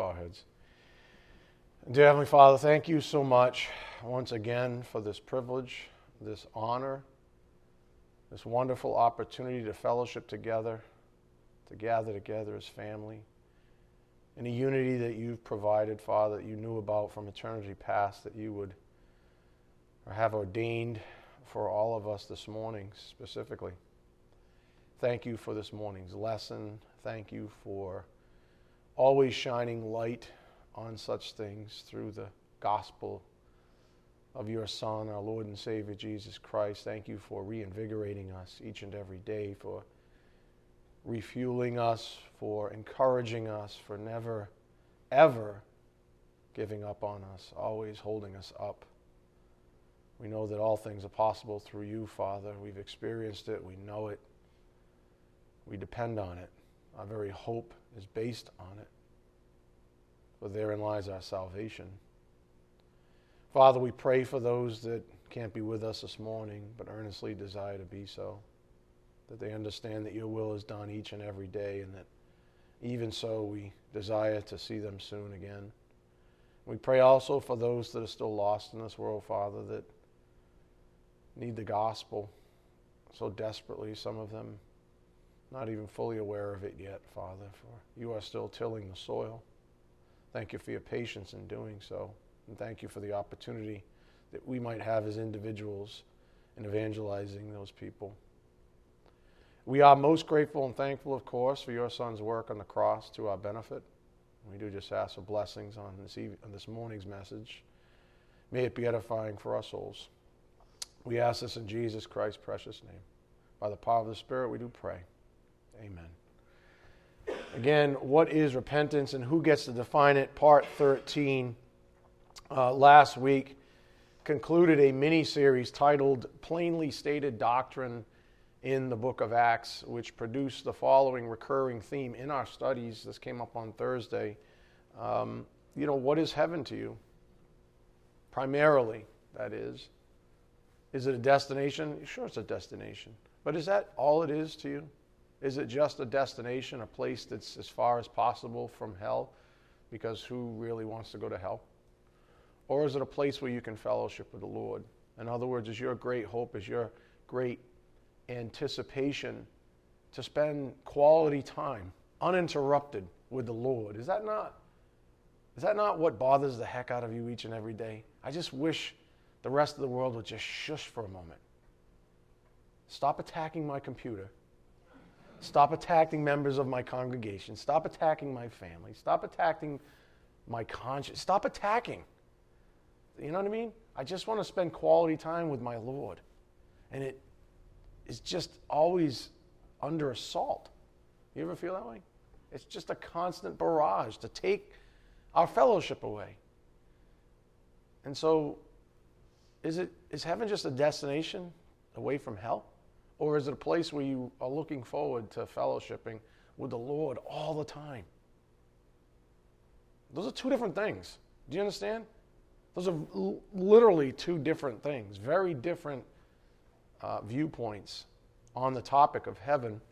bow our heads. Dear Heavenly Father, thank you so much once again for this privilege, this honor, this wonderful opportunity to fellowship together, to gather together as family. In a unity that you've provided, Father, that you knew about from eternity past, that you would or have ordained for all of us this morning specifically. Thank you for this morning's lesson. Thank you for always shining light on such things through the gospel of your Son, our Lord and Savior Jesus Christ. Thank you for reinvigorating us each and every day, for refueling us, for encouraging us, for never, ever giving up on us, always holding us up. We know that all things are possible through you, Father. We've experienced it, we know it, we depend on it. Our very hope is based on it. For therein lies our salvation. Father, we pray for those that can't be with us this morning, but earnestly desire to be so. That they understand that your will is done each and every day, and that even so we desire to see them soon again. We pray also for those that are still lost in this world, Father, that need the gospel so desperately, some of them not even fully aware of it yet, Father, for you are still tilling the soil. Thank you for your patience in doing so. And thank you for the opportunity that we might have as individuals in evangelizing those people. We are most grateful and thankful, of course, for your son's work on the cross to our benefit. We do just ask for blessings on this, evening, on this morning's message. May it be edifying for our souls. We ask this in Jesus Christ's precious name. By the power of the Spirit, we do pray. Amen. Again, what is repentance and who gets to define it? Part 13. Uh, last week concluded a mini series titled Plainly Stated Doctrine in the Book of Acts, which produced the following recurring theme in our studies. This came up on Thursday. Um, you know, what is heaven to you? Primarily, that is. Is it a destination? Sure, it's a destination. But is that all it is to you? Is it just a destination, a place that's as far as possible from hell? Because who really wants to go to hell? Or is it a place where you can fellowship with the Lord? In other words, is your great hope, is your great anticipation to spend quality time uninterrupted with the Lord? Is that not is that not what bothers the heck out of you each and every day? I just wish the rest of the world would just shush for a moment. Stop attacking my computer Stop attacking members of my congregation. Stop attacking my family. Stop attacking my conscience. Stop attacking. You know what I mean? I just want to spend quality time with my Lord. And it is just always under assault. You ever feel that way? It's just a constant barrage to take our fellowship away. And so, is, it, is heaven just a destination away from hell? Or is it a place where you are looking forward to fellowshipping with the Lord all the time? Those are two different things. Do you understand? Those are l- literally two different things, very different uh, viewpoints on the topic of heaven.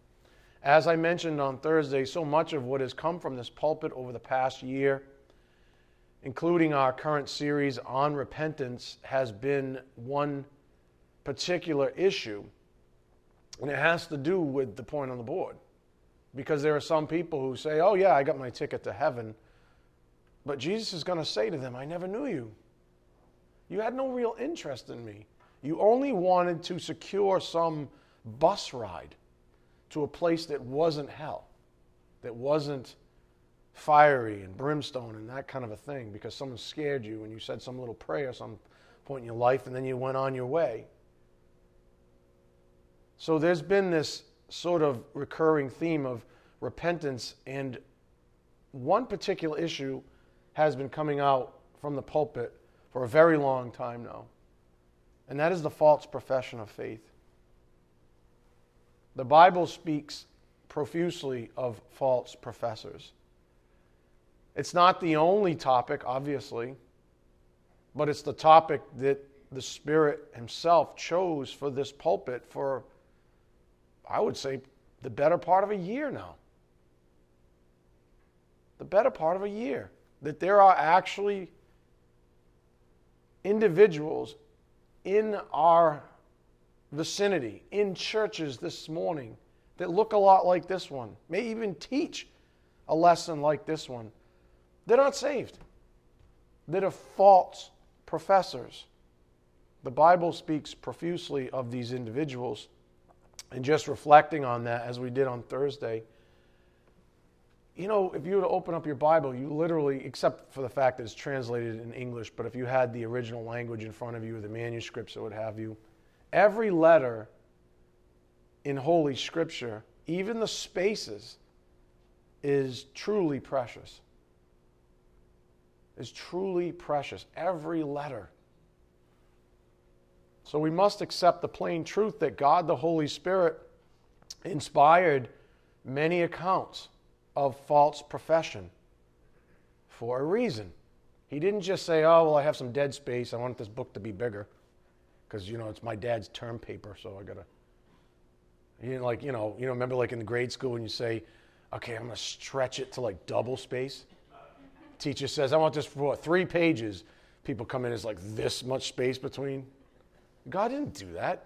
As I mentioned on Thursday, so much of what has come from this pulpit over the past year, including our current series on repentance, has been one particular issue and it has to do with the point on the board. Because there are some people who say, oh, yeah, I got my ticket to heaven. But Jesus is going to say to them, I never knew you. You had no real interest in me. You only wanted to secure some bus ride to a place that wasn't hell, that wasn't fiery and brimstone and that kind of a thing because someone scared you and you said some little prayer some point in your life and then you went on your way. So there's been this sort of recurring theme of repentance, and one particular issue has been coming out from the pulpit for a very long time now, and that is the false profession of faith. The Bible speaks profusely of false professors. It's not the only topic, obviously, but it's the topic that the Spirit Himself chose for this pulpit for I would say, the better part of a year now. The better part of a year. that there are actually individuals in our vicinity, in churches this morning, that look a lot like this one, may even teach a lesson like this one. They're not saved, that are false professors. The Bible speaks profusely of these individuals. And just reflecting on that, as we did on Thursday, you know, if you were to open up your Bible, you literally, except for the fact that it's translated in English, but if you had the original language in front of you, the manuscripts that would have you, every letter in Holy Scripture, even the spaces, is truly precious. Is truly precious. Every letter. So we must accept the plain truth that God the Holy Spirit inspired many accounts of false profession for a reason. He didn't just say, oh, well, I have some dead space. I want this book to be bigger because, you know, it's my dad's term paper, so I got to. He didn't like, you know, you know, remember like in the grade school when you say, okay, I'm going to stretch it to like double space? Teacher says, I want this for what, three pages. People come in, it's like this much space between. God didn't do that.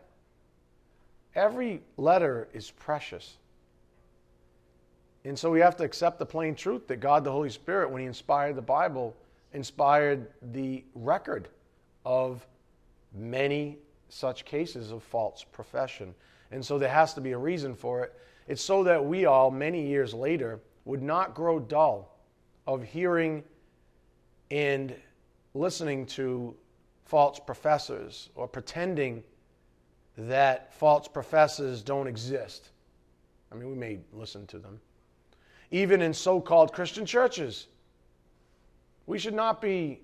Every letter is precious. And so we have to accept the plain truth that God, the Holy Spirit, when He inspired the Bible, inspired the record of many such cases of false profession. And so there has to be a reason for it. It's so that we all, many years later, would not grow dull of hearing and listening to false professors or pretending that false professors don't exist. I mean, we may listen to them even in so called Christian churches. We should not be,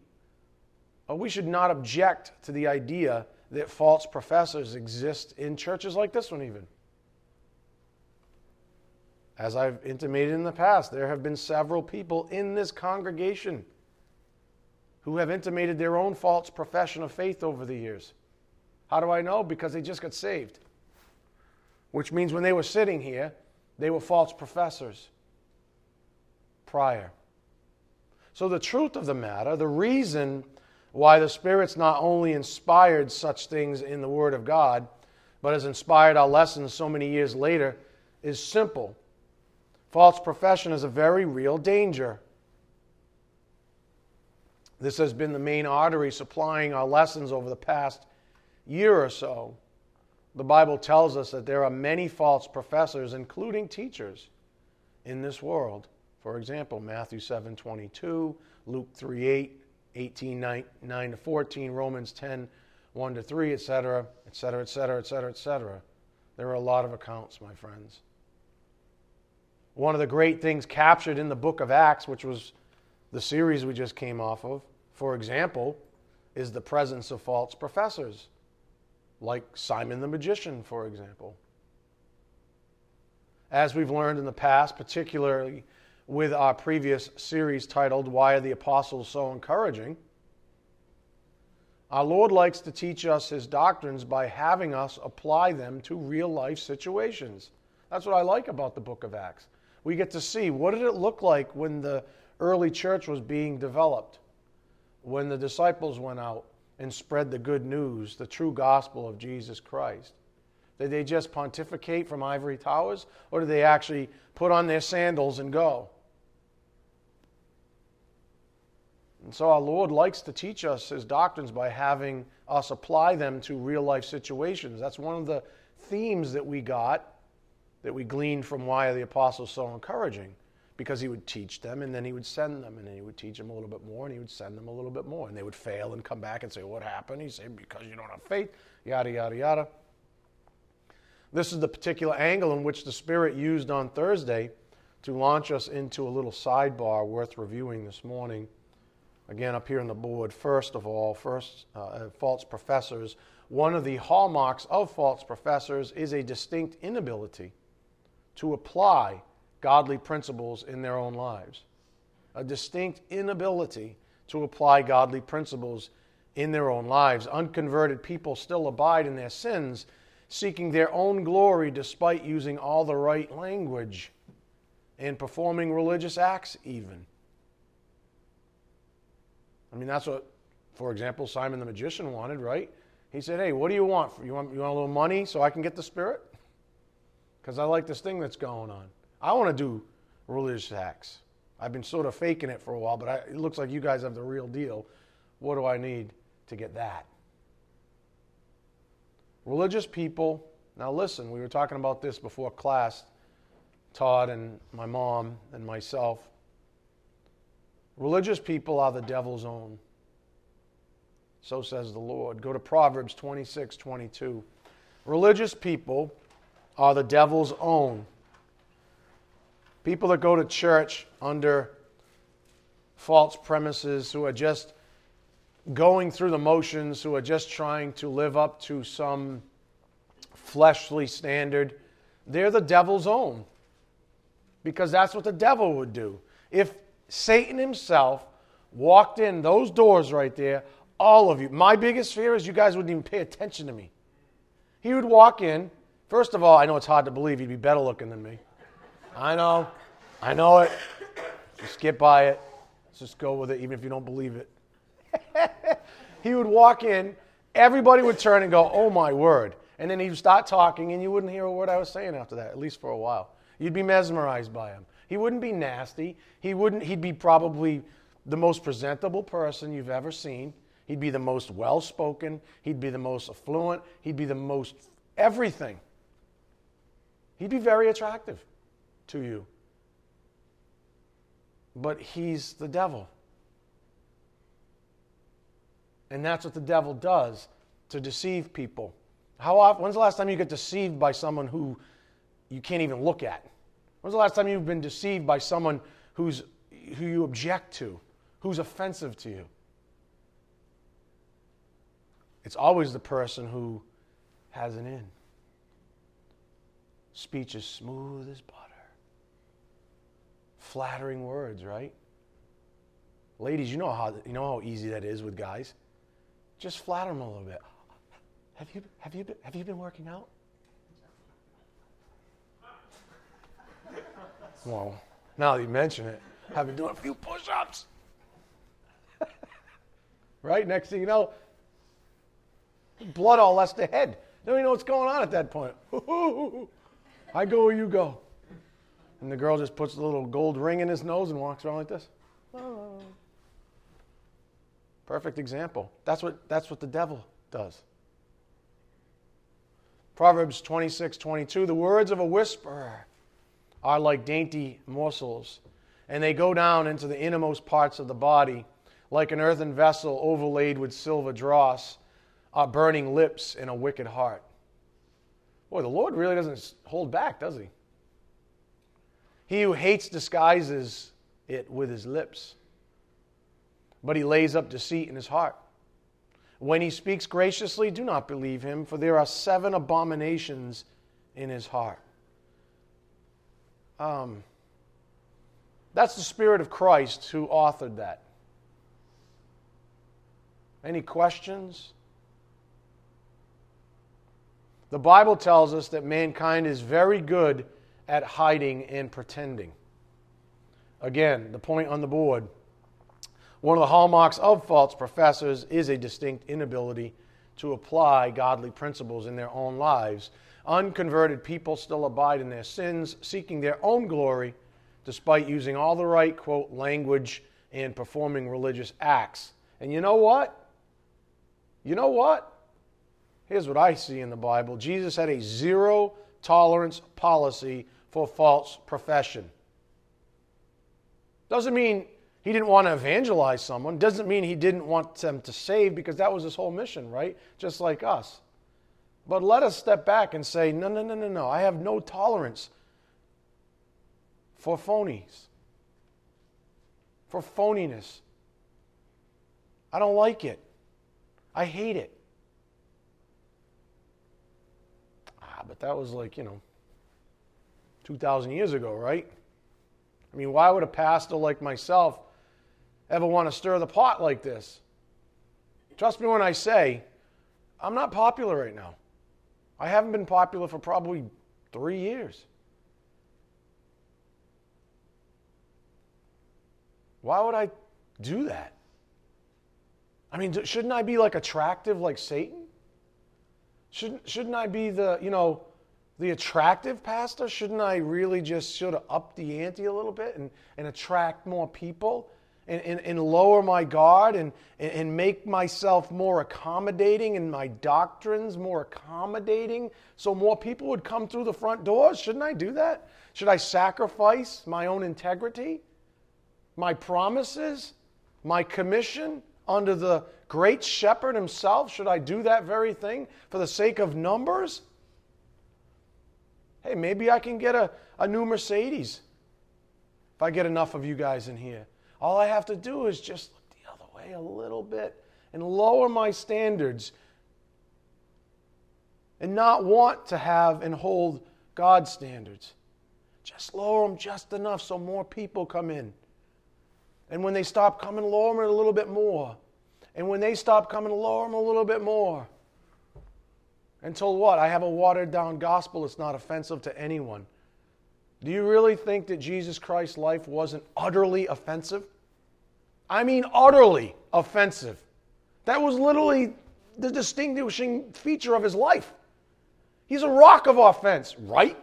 uh, we should not object to the idea that false professors exist in churches like this one, even. As I've intimated in the past, there have been several people in this congregation who have intimated their own false profession of faith over the years. How do I know? Because they just got saved. Which means when they were sitting here, they were false professors prior. So, the truth of the matter, the reason why the Spirit's not only inspired such things in the Word of God, but has inspired our lessons so many years later, is simple. False profession is a very real danger. This has been the main artery supplying our lessons over the past year or so. The Bible tells us that there are many false professors, including teachers, in this world. For example, Matthew 7 22, Luke 3 8, 18 9, 9 to 14, Romans 10 1 to 3, etc., etc., etc., etc., etc. There are a lot of accounts, my friends. One of the great things captured in the book of Acts, which was the series we just came off of, for example, is the presence of false professors, like Simon the magician, for example. As we've learned in the past, particularly with our previous series titled, Why Are the Apostles So Encouraging? Our Lord likes to teach us His doctrines by having us apply them to real life situations. That's what I like about the book of Acts. We get to see what did it look like when the early church was being developed, when the disciples went out and spread the good news, the true gospel of Jesus Christ. Did they just pontificate from ivory towers, or did they actually put on their sandals and go? And so our Lord likes to teach us his doctrines by having us apply them to real life situations. That's one of the themes that we got, that we gleaned from why are the apostles so encouraging. Because he would teach them and then he would send them and then he would teach them a little bit more and he would send them a little bit more. And they would fail and come back and say, What happened? He said, Because you don't have faith, yada, yada, yada. This is the particular angle in which the Spirit used on Thursday to launch us into a little sidebar worth reviewing this morning again up here on the board, first of all, first uh, uh, false professors. One of the hallmarks of false professors is a distinct inability to apply godly principles in their own lives. A distinct inability to apply godly principles in their own lives. Unconverted people still abide in their sins, seeking their own glory despite using all the right language and performing religious acts, even. I mean, that's what, for example, Simon the magician wanted, right? He said, Hey, what do you want? You want, you want a little money so I can get the spirit? Because I like this thing that's going on. I want to do religious acts. I've been sort of faking it for a while, but I, it looks like you guys have the real deal. What do I need to get that? Religious people, now listen, we were talking about this before class, Todd and my mom and myself. Religious people are the devil's own. So says the Lord. Go to Proverbs 26 22. Religious people are the devil's own. People that go to church under false premises, who are just going through the motions, who are just trying to live up to some fleshly standard, they're the devil's own. Because that's what the devil would do. If Satan himself walked in those doors right there, all of you, my biggest fear is you guys wouldn't even pay attention to me. He would walk in. First of all, I know it's hard to believe he'd be better looking than me. I know. I know it. Just get by it. Let's just go with it, even if you don't believe it. he would walk in, everybody would turn and go, Oh my word. And then he'd start talking, and you wouldn't hear a word I was saying after that, at least for a while. You'd be mesmerized by him. He wouldn't be nasty. He wouldn't, he'd be probably the most presentable person you've ever seen. He'd be the most well spoken. He'd be the most affluent. He'd be the most everything. He'd be very attractive to you. But he's the devil. And that's what the devil does to deceive people. How often, when's the last time you get deceived by someone who you can't even look at? When's the last time you've been deceived by someone who's, who you object to, who's offensive to you? It's always the person who has an in. Speech is smooth as butter. Flattering words, right? Ladies, you know how you know how easy that is with guys. Just flatter them a little bit. Have you have you been, have you been working out? Well, now that you mention it, I've been doing a few push-ups. right? Next thing you know, blood all left the head. Don't even know what's going on at that point. I go where you go. And the girl just puts a little gold ring in his nose and walks around like this. Oh. Perfect example. That's what, that's what the devil does. Proverbs 26, 22. The words of a whisperer are like dainty morsels, and they go down into the innermost parts of the body, like an earthen vessel overlaid with silver dross, are burning lips and a wicked heart. Boy, the Lord really doesn't hold back, does he? He who hates disguises it with his lips, but he lays up deceit in his heart. When he speaks graciously, do not believe him, for there are seven abominations in his heart. Um, that's the Spirit of Christ who authored that. Any questions? The Bible tells us that mankind is very good at hiding and pretending. Again, the point on the board. One of the hallmarks of false professors is a distinct inability to apply godly principles in their own lives. Unconverted people still abide in their sins, seeking their own glory, despite using all the right, quote, language and performing religious acts. And you know what? You know what? Here's what I see in the Bible Jesus had a zero tolerance policy for false profession. Doesn't mean he didn't want to evangelize someone, doesn't mean he didn't want them to save because that was his whole mission, right? Just like us. But let us step back and say, no, no, no, no, no. I have no tolerance for phonies, for phoniness. I don't like it. I hate it. Ah, but that was like, you know, 2,000 years ago, right? I mean, why would a pastor like myself ever want to stir the pot like this? Trust me when I say, I'm not popular right now. I haven't been popular for probably three years. Why would I do that? I mean, shouldn't I be like attractive like Satan? Shouldn't, shouldn't I be the, you know, the attractive pastor? Shouldn't I really just sort of up the ante a little bit and, and attract more people and, and, and lower my guard and, and make myself more accommodating and my doctrines more accommodating so more people would come through the front doors? Shouldn't I do that? Should I sacrifice my own integrity, my promises, my commission under the great shepherd himself? Should I do that very thing for the sake of numbers? Hey, maybe I can get a, a new Mercedes if I get enough of you guys in here. All I have to do is just look the other way a little bit and lower my standards and not want to have and hold God's standards. Just lower them just enough so more people come in. And when they stop coming, lower them a little bit more. And when they stop coming, lower them a little bit more. Until what? I have a watered down gospel that's not offensive to anyone. Do you really think that Jesus Christ's life wasn't utterly offensive? I mean, utterly offensive. That was literally the distinguishing feature of his life. He's a rock of offense, right?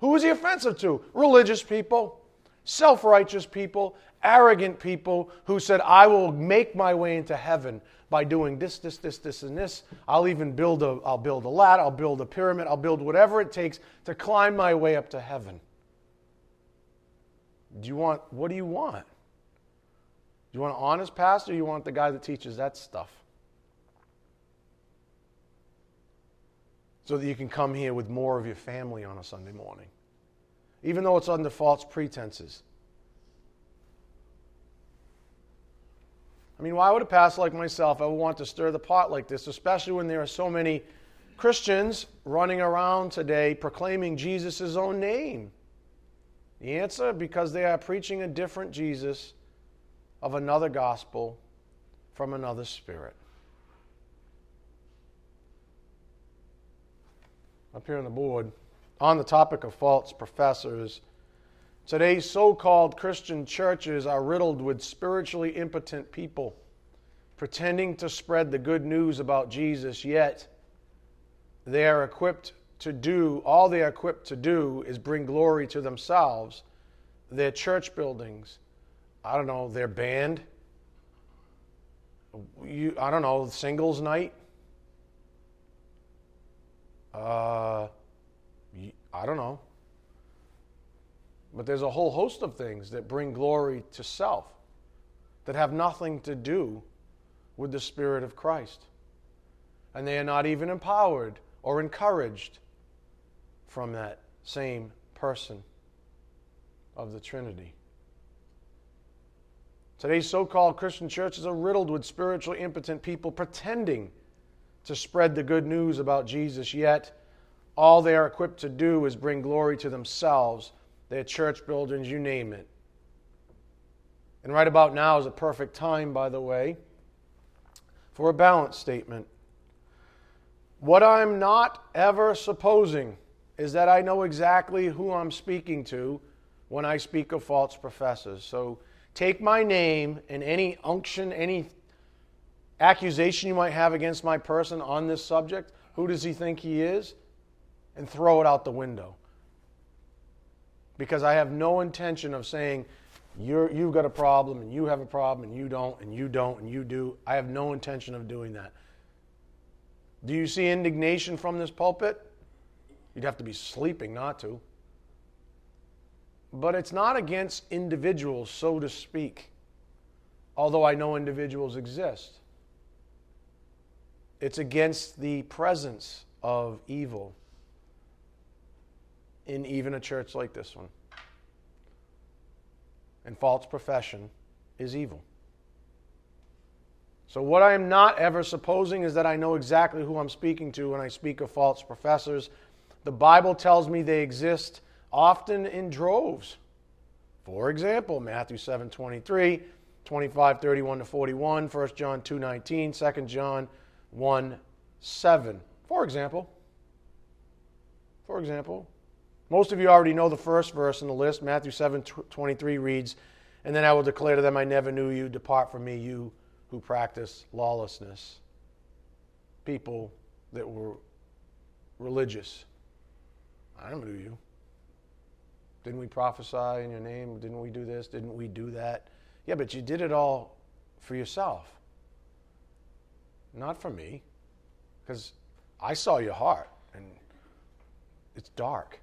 Who was he offensive to? Religious people, self righteous people, arrogant people who said, I will make my way into heaven by doing this, this, this, this, and this. I'll even build a, I'll build a ladder, I'll build a pyramid, I'll build whatever it takes to climb my way up to heaven. Do you want, what do you want? Do you want an honest pastor or you want the guy that teaches that stuff? So that you can come here with more of your family on a Sunday morning, even though it's under false pretenses. I mean, why would a pastor like myself ever want to stir the pot like this, especially when there are so many Christians running around today proclaiming Jesus' own name? The answer because they are preaching a different Jesus of another gospel from another spirit. Up here on the board, on the topic of false professors, Today's so called Christian churches are riddled with spiritually impotent people pretending to spread the good news about Jesus, yet they are equipped to do, all they are equipped to do is bring glory to themselves, their church buildings, I don't know, their band, you, I don't know, singles night. Uh, I don't know. But there's a whole host of things that bring glory to self that have nothing to do with the Spirit of Christ. And they are not even empowered or encouraged from that same person of the Trinity. Today's so called Christian churches are riddled with spiritually impotent people pretending to spread the good news about Jesus, yet all they are equipped to do is bring glory to themselves their church buildings, you name it. And right about now is a perfect time, by the way, for a balance statement. What I'm not ever supposing is that I know exactly who I'm speaking to when I speak of false professors. So take my name and any unction, any accusation you might have against my person on this subject. Who does he think he is? And throw it out the window because I have no intention of saying, you're, you've got a problem and you have a problem and you don't and you don't and you do. I have no intention of doing that. Do you see indignation from this pulpit? You'd have to be sleeping not to. But it's not against individuals, so to speak, although I know individuals exist. It's against the presence of evil in even a church like this one. And false profession is evil. So, what I am not ever supposing is that I know exactly who I'm speaking to when I speak of false professors. The Bible tells me they exist often in droves. For example, Matthew 7 23, 25 31 to 41, 1 John 2 19, 2 John 1 7. For example, for example, most of you already know the first verse in the list. Matthew 7 23 reads, And then I will declare to them, I never knew you. Depart from me, you who practice lawlessness. People that were religious. I never knew you. Didn't we prophesy in your name? Didn't we do this? Didn't we do that? Yeah, but you did it all for yourself, not for me, because I saw your heart and it's dark.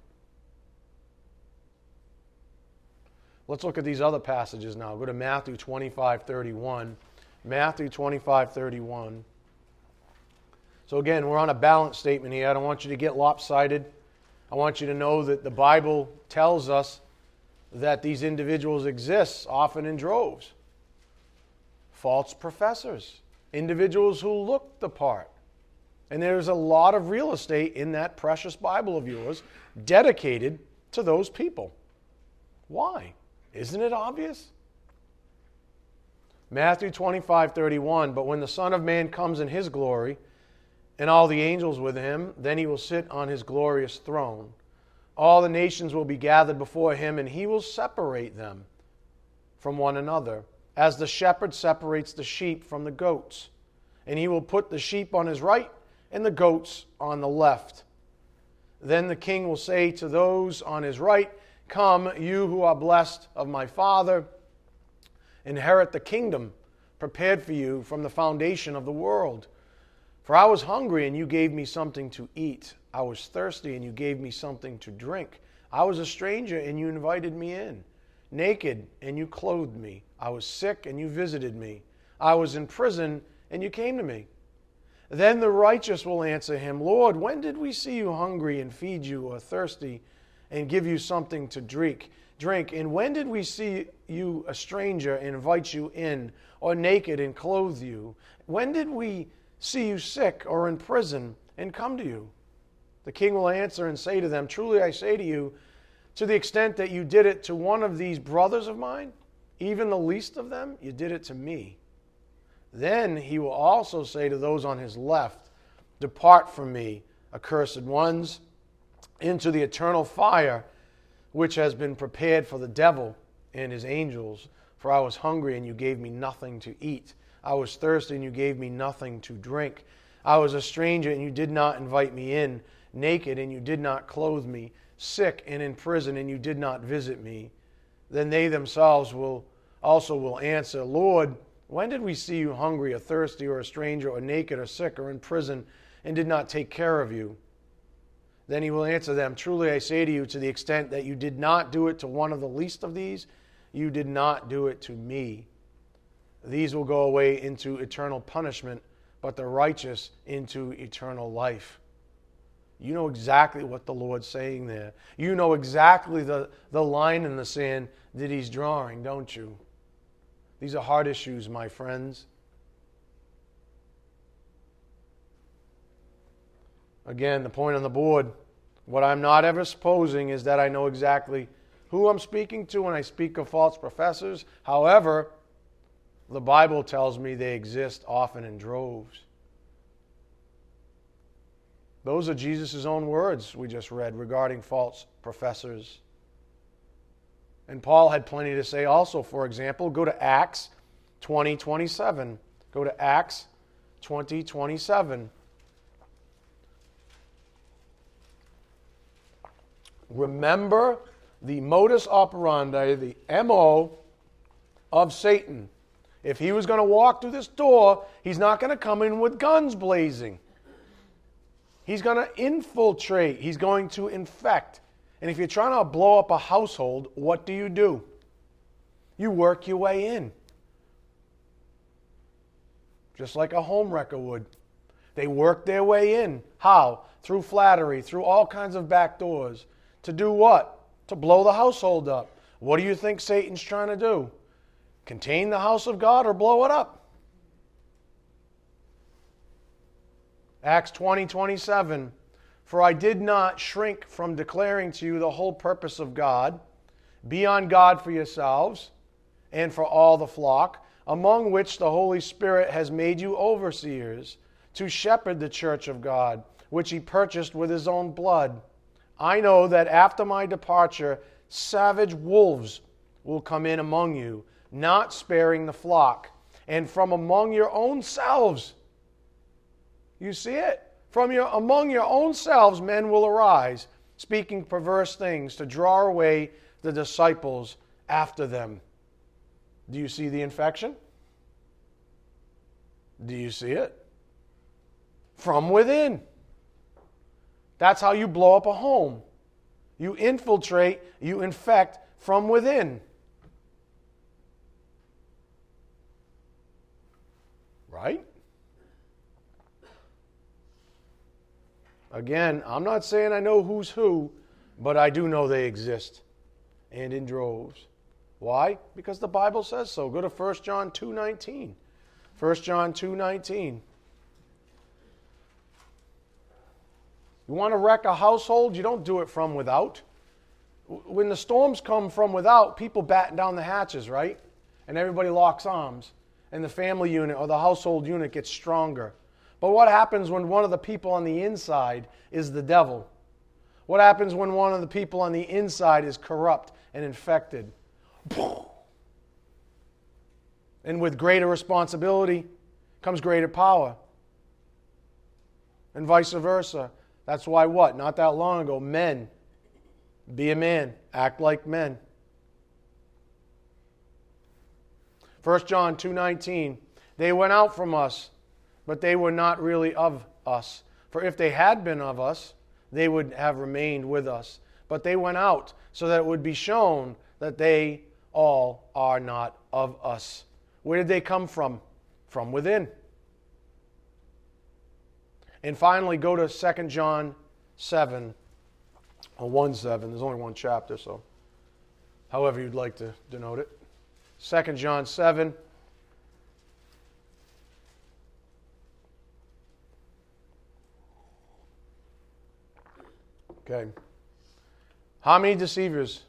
Let's look at these other passages now. Go to Matthew 25 31. Matthew 25 31. So, again, we're on a balance statement here. I don't want you to get lopsided. I want you to know that the Bible tells us that these individuals exist often in droves. False professors, individuals who look the part. And there's a lot of real estate in that precious Bible of yours dedicated to those people. Why? Isn't it obvious? Matthew 25, 31. But when the Son of Man comes in his glory, and all the angels with him, then he will sit on his glorious throne. All the nations will be gathered before him, and he will separate them from one another, as the shepherd separates the sheep from the goats. And he will put the sheep on his right and the goats on the left. Then the king will say to those on his right, Come, you who are blessed of my Father, inherit the kingdom prepared for you from the foundation of the world. For I was hungry, and you gave me something to eat. I was thirsty, and you gave me something to drink. I was a stranger, and you invited me in. Naked, and you clothed me. I was sick, and you visited me. I was in prison, and you came to me. Then the righteous will answer him, Lord, when did we see you hungry and feed you, or thirsty and give you something to drink. Drink. And when did we see you a stranger and invite you in, or naked and clothe you? When did we see you sick or in prison and come to you? The king will answer and say to them, Truly I say to you, to the extent that you did it to one of these brothers of mine, even the least of them, you did it to me. Then he will also say to those on his left, Depart from me, accursed ones into the eternal fire which has been prepared for the devil and his angels. For I was hungry, and you gave me nothing to eat. I was thirsty, and you gave me nothing to drink. I was a stranger, and you did not invite me in. Naked, and you did not clothe me. Sick and in prison, and you did not visit me. Then they themselves will also will answer, Lord, when did we see you hungry or thirsty or a stranger or naked or sick or in prison and did not take care of you? Then he will answer them Truly I say to you, to the extent that you did not do it to one of the least of these, you did not do it to me. These will go away into eternal punishment, but the righteous into eternal life. You know exactly what the Lord's saying there. You know exactly the, the line in the sand that He's drawing, don't you? These are hard issues, my friends. Again, the point on the board what I'm not ever supposing is that I know exactly who I'm speaking to when I speak of false professors. However, the Bible tells me they exist often in droves. Those are Jesus' own words we just read regarding false professors. And Paul had plenty to say also. For example, go to Acts 20 27. Go to Acts 20 27. Remember the modus operandi, the MO of Satan. If he was going to walk through this door, he's not going to come in with guns blazing. He's going to infiltrate, he's going to infect. And if you're trying to blow up a household, what do you do? You work your way in. Just like a home wrecker would. They work their way in. How? Through flattery, through all kinds of back doors. To do what? To blow the household up. What do you think Satan's trying to do? Contain the house of God or blow it up? Acts 20 27. For I did not shrink from declaring to you the whole purpose of God. Be on God for yourselves and for all the flock, among which the Holy Spirit has made you overseers, to shepherd the church of God, which he purchased with his own blood. I know that after my departure, savage wolves will come in among you, not sparing the flock. And from among your own selves, you see it? From your, among your own selves, men will arise, speaking perverse things to draw away the disciples after them. Do you see the infection? Do you see it? From within. That's how you blow up a home. You infiltrate, you infect from within. Right? Again, I'm not saying I know who's who, but I do know they exist and in droves. Why? Because the Bible says so. Go to 1 John 2:19. 1 John 2:19. You want to wreck a household, you don't do it from without. When the storms come from without, people batten down the hatches, right? And everybody locks arms, and the family unit or the household unit gets stronger. But what happens when one of the people on the inside is the devil? What happens when one of the people on the inside is corrupt and infected? And with greater responsibility comes greater power. And vice versa. That's why what? Not that long ago, men, be a man, act like men. 1 John 2:19 They went out from us but they were not really of us. For if they had been of us, they would have remained with us. But they went out so that it would be shown that they all are not of us. Where did they come from? From within. And finally, go to 2 John 7, or 1 7. There's only one chapter, so however you'd like to denote it. 2 John 7. Okay. How many deceivers?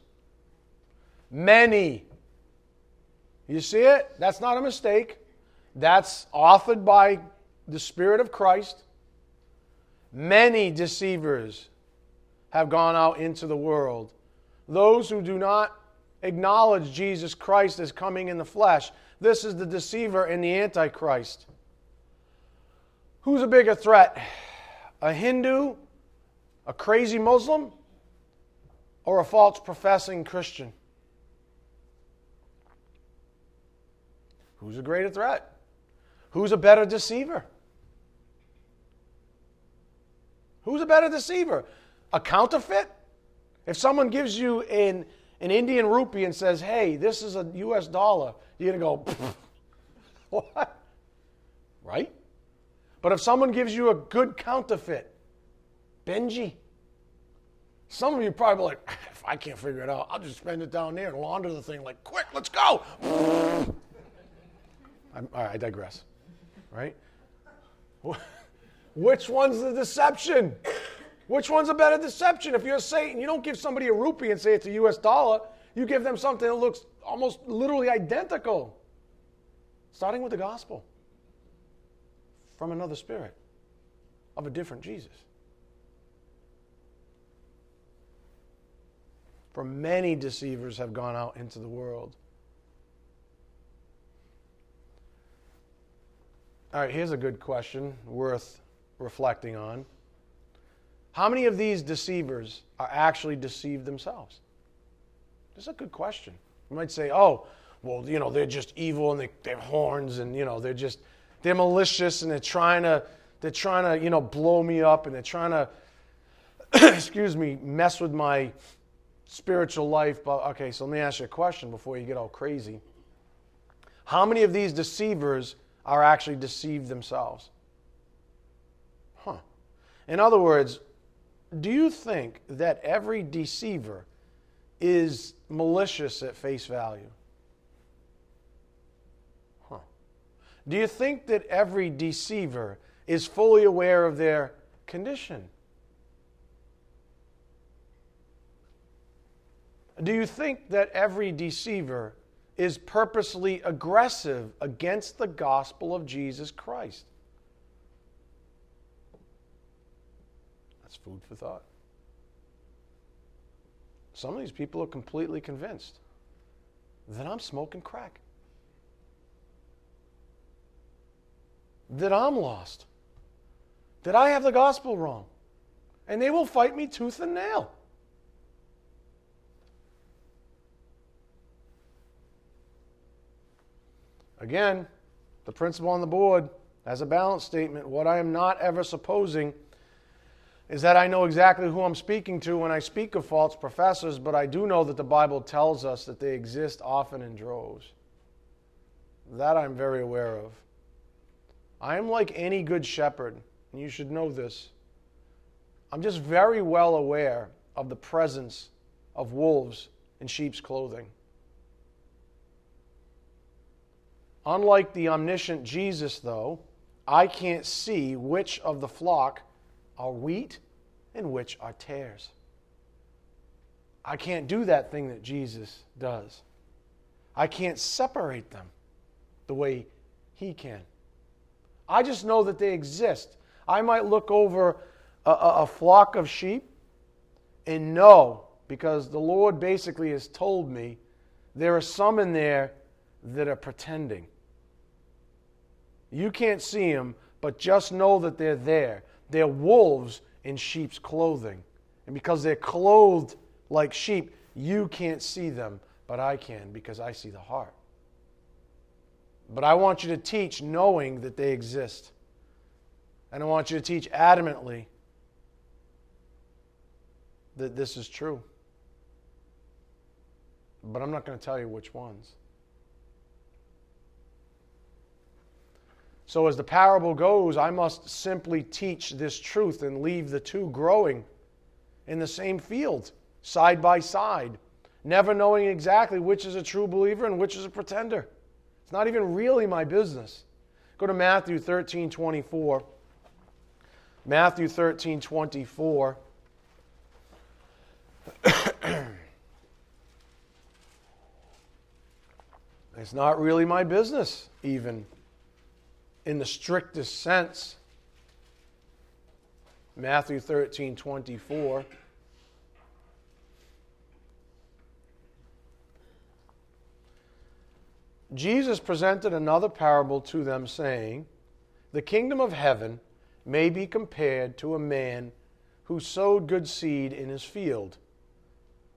Many. You see it? That's not a mistake. That's authored by the Spirit of Christ. Many deceivers have gone out into the world. Those who do not acknowledge Jesus Christ as coming in the flesh. This is the deceiver and the antichrist. Who's a bigger threat? A Hindu a crazy Muslim or a false professing Christian? Who's a greater threat? Who's a better deceiver? Who's a better deceiver? A counterfeit? If someone gives you an, an Indian rupee and says, hey, this is a US dollar, you're going to go, what? Right? But if someone gives you a good counterfeit, Benji. Some of you probably like, ah, if I can't figure it out, I'll just spend it down there and launder the thing like, quick, let's go. All right, I digress. Right? Which one's the deception? Which one's a better deception? If you're Satan, you don't give somebody a rupee and say it's a US dollar. You give them something that looks almost literally identical. Starting with the gospel from another spirit of a different Jesus. For many deceivers have gone out into the world. All right, here's a good question worth reflecting on. How many of these deceivers are actually deceived themselves? This is a good question. You might say, oh, well, you know, they're just evil and they, they have horns and, you know, they're just, they're malicious and they're trying to, they're trying to, you know, blow me up and they're trying to, excuse me, mess with my spiritual life. But okay, so let me ask you a question before you get all crazy. How many of these deceivers are actually deceived themselves? In other words, do you think that every deceiver is malicious at face value? Huh. Do you think that every deceiver is fully aware of their condition? Do you think that every deceiver is purposely aggressive against the gospel of Jesus Christ? That's food for thought. Some of these people are completely convinced. that I'm smoking crack, that I'm lost, that I have the gospel wrong, and they will fight me tooth and nail. Again, the principle on the board as a balance statement. What I am not ever supposing is that I know exactly who I'm speaking to when I speak of false professors, but I do know that the Bible tells us that they exist often in droves. That I'm very aware of. I am like any good shepherd, and you should know this. I'm just very well aware of the presence of wolves in sheep's clothing. Unlike the omniscient Jesus, though, I can't see which of the flock are wheat and which are tares. I can't do that thing that Jesus does. I can't separate them the way he can. I just know that they exist. I might look over a, a, flock of sheep and know, because the Lord basically has told me, there are some in there that are pretending. You can't see them, but just know that they're there. They're wolves in sheep's clothing. And because they're clothed like sheep, you can't see them, but I can because I see the heart. But I want you to teach knowing that they exist. And I want you to teach adamantly that this is true. But I'm not going to tell you which ones. So, as the parable goes, I must simply teach this truth and leave the two growing in the same field, side by side, never knowing exactly which is a true believer and which is a pretender. It's not even really my business. Go to Matthew 13 24. Matthew 13 24. it's not really my business, even in the strictest sense. Matthew 13 24. Jesus presented another parable to them, saying, The kingdom of heaven may be compared to a man who sowed good seed in his field.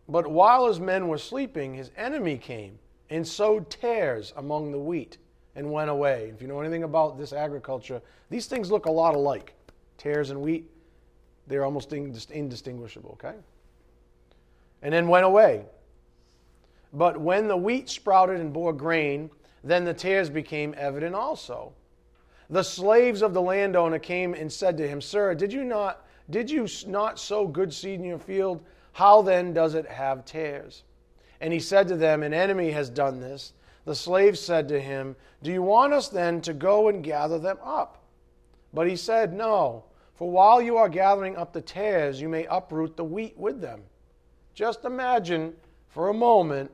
But while his men were sleeping, his enemy came and sowed tares among the wheat and went away. If you know anything about this agriculture, these things look a lot alike. Tares and wheat, they're almost indistinguishable, okay? And then went away. But when the wheat sprouted and bore grain, then the tares became evident also. The slaves of the landowner came and said to him, Sir, did you not did you not sow good seed in your field? How then does it have tares? And he said to them, An enemy has done this. The slave said to him, Do you want us then to go and gather them up? But he said, No, for while you are gathering up the tares, you may uproot the wheat with them. Just imagine for a moment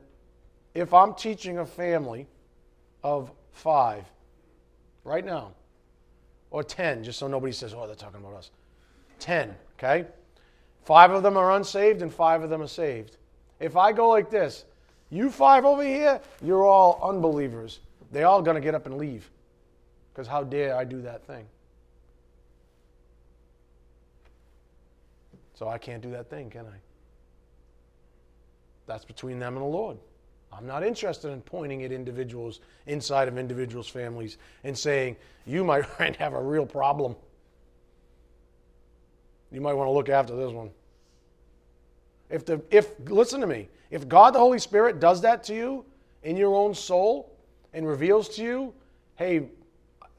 if I'm teaching a family of five right now, or ten, just so nobody says, Oh, they're talking about us. Ten, okay? Five of them are unsaved and five of them are saved. If I go like this, you five over here, you're all unbelievers. They all going to get up and leave. Because how dare I do that thing? So I can't do that thing, can I? That's between them and the Lord. I'm not interested in pointing at individuals inside of individuals' families and saying, you might have a real problem. You might want to look after this one. If the if listen to me, if God the Holy Spirit does that to you in your own soul and reveals to you, hey,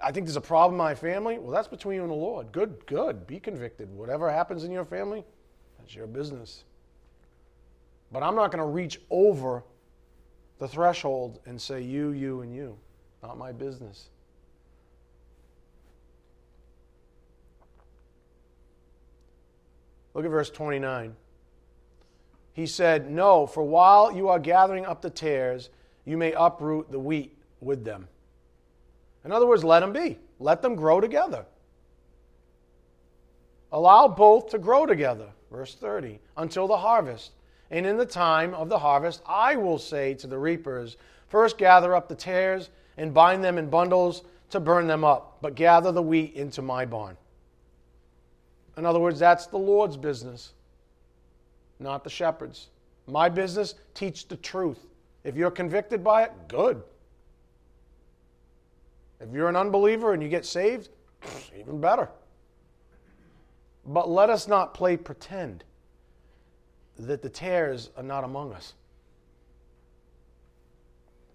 I think there's a problem in my family, well, that's between you and the Lord. Good, good. Be convicted. Whatever happens in your family, that's your business. But I'm not going to reach over the threshold and say, you, you, and you. Not my business. Look at verse 29. He said, No, for while you are gathering up the tares, you may uproot the wheat with them. In other words, let them be. Let them grow together. Allow both to grow together, verse 30, until the harvest. And in the time of the harvest, I will say to the reapers, First gather up the tares and bind them in bundles to burn them up, but gather the wheat into my barn. In other words, that's the Lord's business, not the shepherd's. My business, teach the truth. If you're convicted by it, good. If you're an unbeliever and you get saved, even better. But let us not play pretend that the tares are not among us.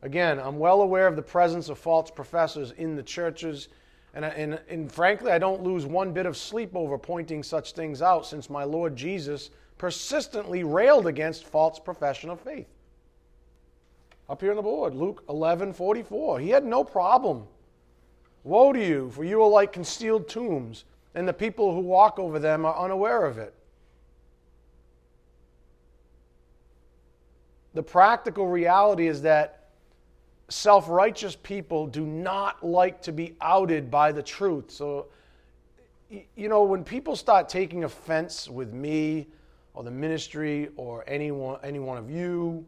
Again, I'm well aware of the presence of false professors in the churches, and, and, and frankly, I don't lose one bit of sleep over pointing such things out since my Lord Jesus persistently railed against false profession of faith. Up here on the board, Luke 11 44. He had no problem. Woe to you, for you are like concealed tombs, and the people who walk over them are unaware of it. The practical reality is that self righteous people do not like to be outed by the truth. So, you know, when people start taking offense with me or the ministry or anyone, any one of you,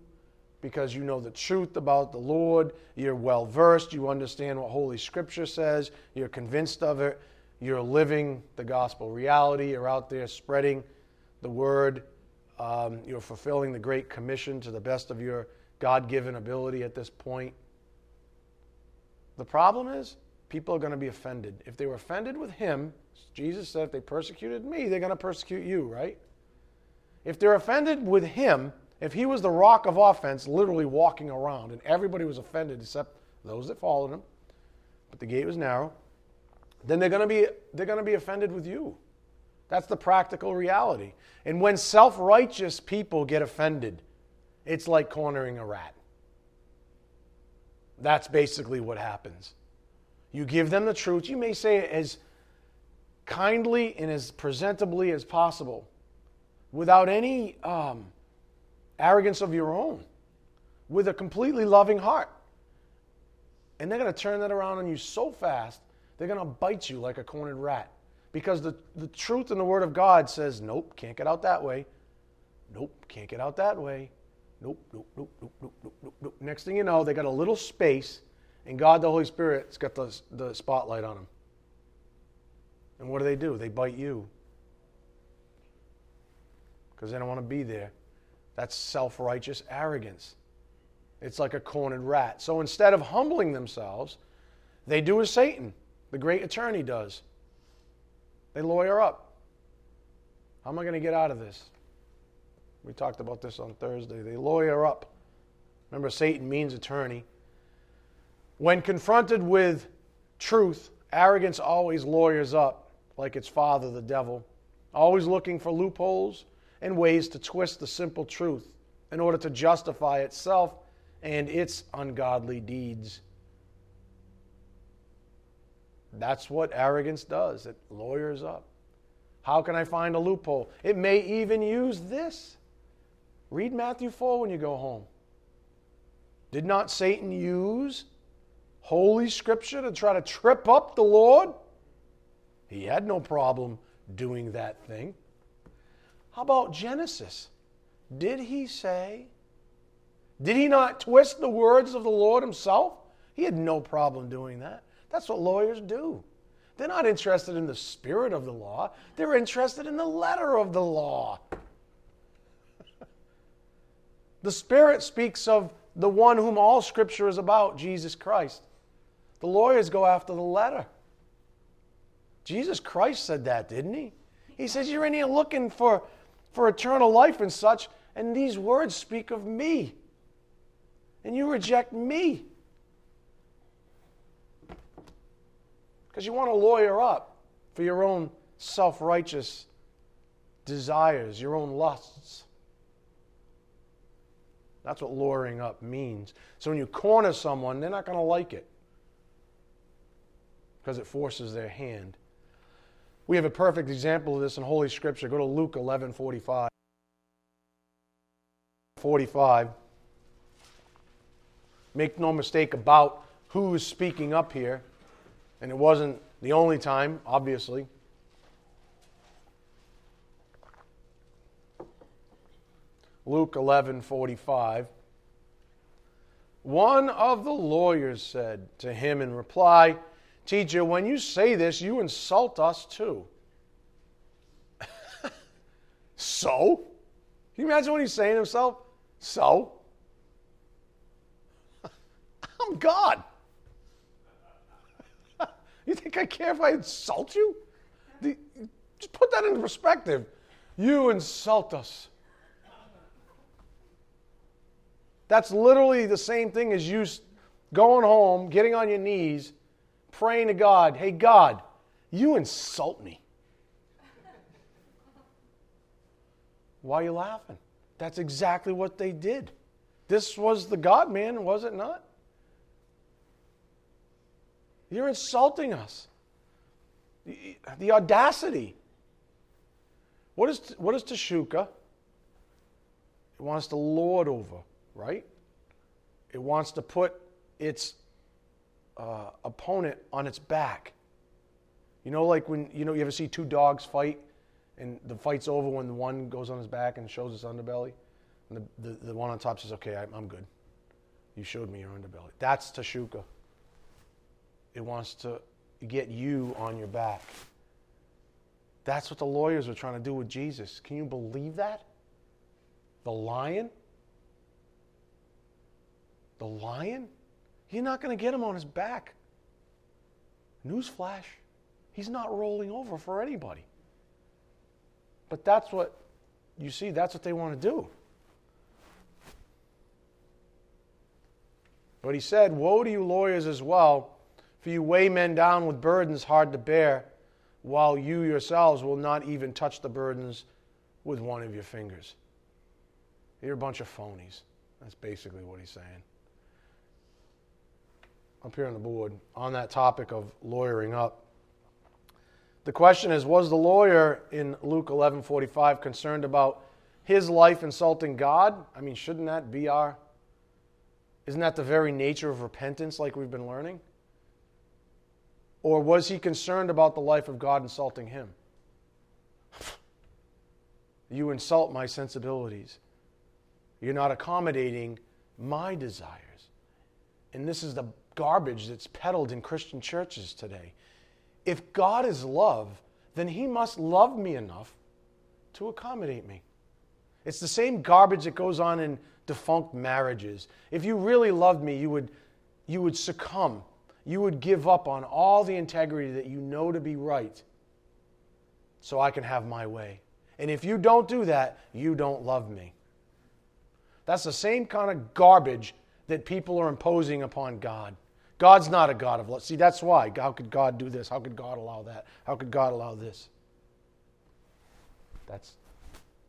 because you know the truth about the Lord, you're well versed, you understand what Holy Scripture says, you're convinced of it, you're living the gospel reality, you're out there spreading the word, um, you're fulfilling the Great Commission to the best of your God given ability at this point. The problem is, people are going to be offended. If they were offended with him, Jesus said, if they persecuted me, they're going to persecute you, right? If they're offended with him, if he was the rock of offense, literally walking around, and everybody was offended except those that followed him, but the gate was narrow, then they're going to be, they're going to be offended with you. That's the practical reality. And when self righteous people get offended, it's like cornering a rat. That's basically what happens. You give them the truth. You may say it as kindly and as presentably as possible without any um, arrogance of your own, with a completely loving heart. And they're going to turn that around on you so fast, they're going to bite you like a cornered rat. Because the, the truth in the Word of God says, nope, can't get out that way. Nope, can't get out that way. Nope, nope, nope, nope, nope, nope, nope, nope. Next thing you know, they got a little space, and God, the Holy Spirit's got the, the spotlight on them. And what do they do? They bite you. Because they don't want to be there. That's self righteous arrogance. It's like a cornered rat. So instead of humbling themselves, they do as Satan, the great attorney, does. They lawyer up. How am I going to get out of this? We talked about this on Thursday. They lawyer up. Remember, Satan means attorney. When confronted with truth, arrogance always lawyers up like its father, the devil, always looking for loopholes and ways to twist the simple truth in order to justify itself and its ungodly deeds. That's what arrogance does. It lawyers up. How can I find a loophole? It may even use this. Read Matthew 4 when you go home. Did not Satan use Holy Scripture to try to trip up the Lord? He had no problem doing that thing. How about Genesis? Did he say? Did he not twist the words of the Lord himself? He had no problem doing that. That's what lawyers do. They're not interested in the spirit of the law, they're interested in the letter of the law. the Spirit speaks of the one whom all Scripture is about, Jesus Christ. The lawyers go after the letter. Jesus Christ said that, didn't he? He says, You're in here looking for, for eternal life and such, and these words speak of me. And you reject me. because you want to lawyer up for your own self righteous desires, your own lusts. That's what lawyering up means. So when you corner someone, they're not going to like it because it forces their hand. We have a perfect example of this in Holy Scripture. Go to Luke 11 45. 45. Make no mistake about who is speaking up here. And it wasn't the only time, obviously. Luke 11 45. One of the lawyers said to him in reply, Teacher, when you say this, you insult us too. so? Can you imagine what he's saying to himself? So? I'm God. you think I care if I insult you? Just put that into perspective. You insult us. That's literally the same thing as you going home, getting on your knees, praying to God, hey, God, you insult me. Why are you laughing? That's exactly what they did. This was the God man, was it not? You're insulting us. The, the audacity. What is, what is Tashuka? It wants to lord over, right? It wants to put its uh, opponent on its back. You know, like when you know you ever see two dogs fight, and the fight's over when the one goes on his back and shows his underbelly, and the, the, the one on top says, "Okay, I'm, I'm good. You showed me your underbelly." That's Tashuka. It wants to get you on your back. That's what the lawyers were trying to do with Jesus. Can you believe that? The lion? The lion? You're not going to get him on his back. Newsflash. He's not rolling over for anybody. But that's what you see, that's what they want to do. But he said, Woe to you, lawyers, as well for you weigh men down with burdens hard to bear, while you yourselves will not even touch the burdens with one of your fingers. You're a bunch of phonies. That's basically what he's saying. Up here on the board, on that topic of lawyering up. The question is Was the lawyer in Luke 11:45 concerned about his life insulting God? I mean, shouldn't that be our. Isn't that the very nature of repentance, like we've been learning? Or was he concerned about the life of God insulting him? you insult my sensibilities. You're not accommodating my desires. And this is the garbage that's peddled in Christian churches today. If God is love, then he must love me enough to accommodate me. It's the same garbage that goes on in defunct marriages. If you really loved me, you would, you would succumb you would give up on all the integrity that you know to be right so I can have my way. And if you don't do that, you don't love me. That's the same kind of garbage that people are imposing upon God. God's not a God of love. See, that's why. How could God do this? How could God allow that? How could God allow this? That's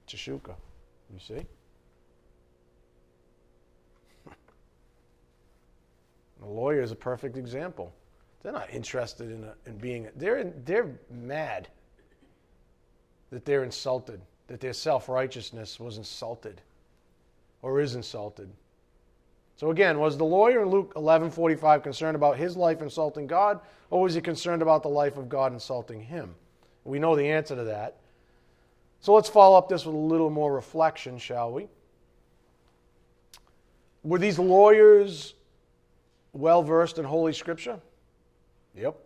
Tashuka. You see? A lawyer is a perfect example. They're not interested in, a, in being, they're, they're mad that they're insulted, that their self righteousness was insulted or is insulted. So again, was the lawyer in Luke 11:45 concerned about his life insulting God, or was he concerned about the life of God insulting him? We know the answer to that. So let's follow up this with a little more reflection, shall we? Were these lawyers well versed in Holy Scripture? Yep.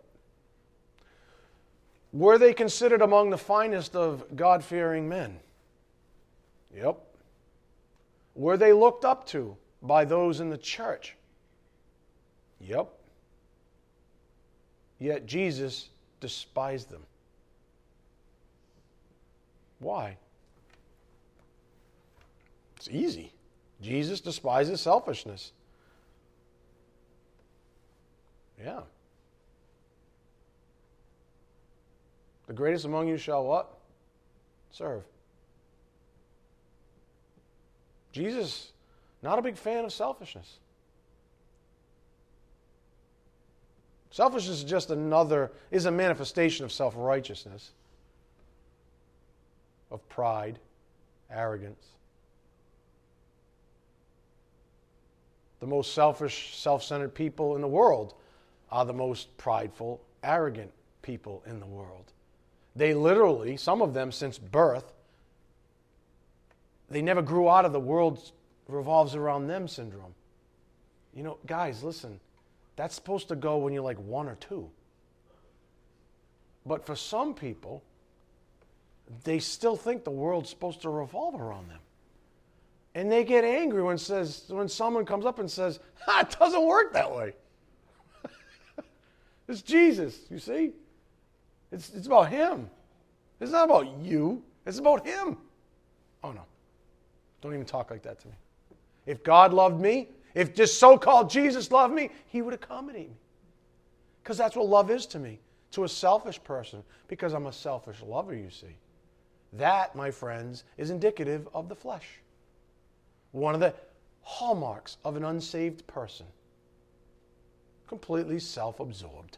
Were they considered among the finest of God fearing men? Yep. Were they looked up to by those in the church? Yep. Yet Jesus despised them. Why? It's easy. Jesus despises selfishness. Yeah. The greatest among you shall what? Serve. Jesus, not a big fan of selfishness. Selfishness is just another, is a manifestation of self righteousness, of pride, arrogance. The most selfish, self centered people in the world are the most prideful, arrogant people in the world. They literally, some of them since birth, they never grew out of the world revolves around them syndrome. You know, guys, listen, that's supposed to go when you're like one or two. But for some people, they still think the world's supposed to revolve around them. And they get angry when says when someone comes up and says, "It doesn't work that way." it's Jesus, you see. It's it's about Him. It's not about you. It's about Him. Oh no, don't even talk like that to me. If God loved me, if this so-called Jesus loved me, He would accommodate me. Because that's what love is to me, to a selfish person. Because I'm a selfish lover, you see. That, my friends, is indicative of the flesh. One of the hallmarks of an unsaved person. Completely self absorbed,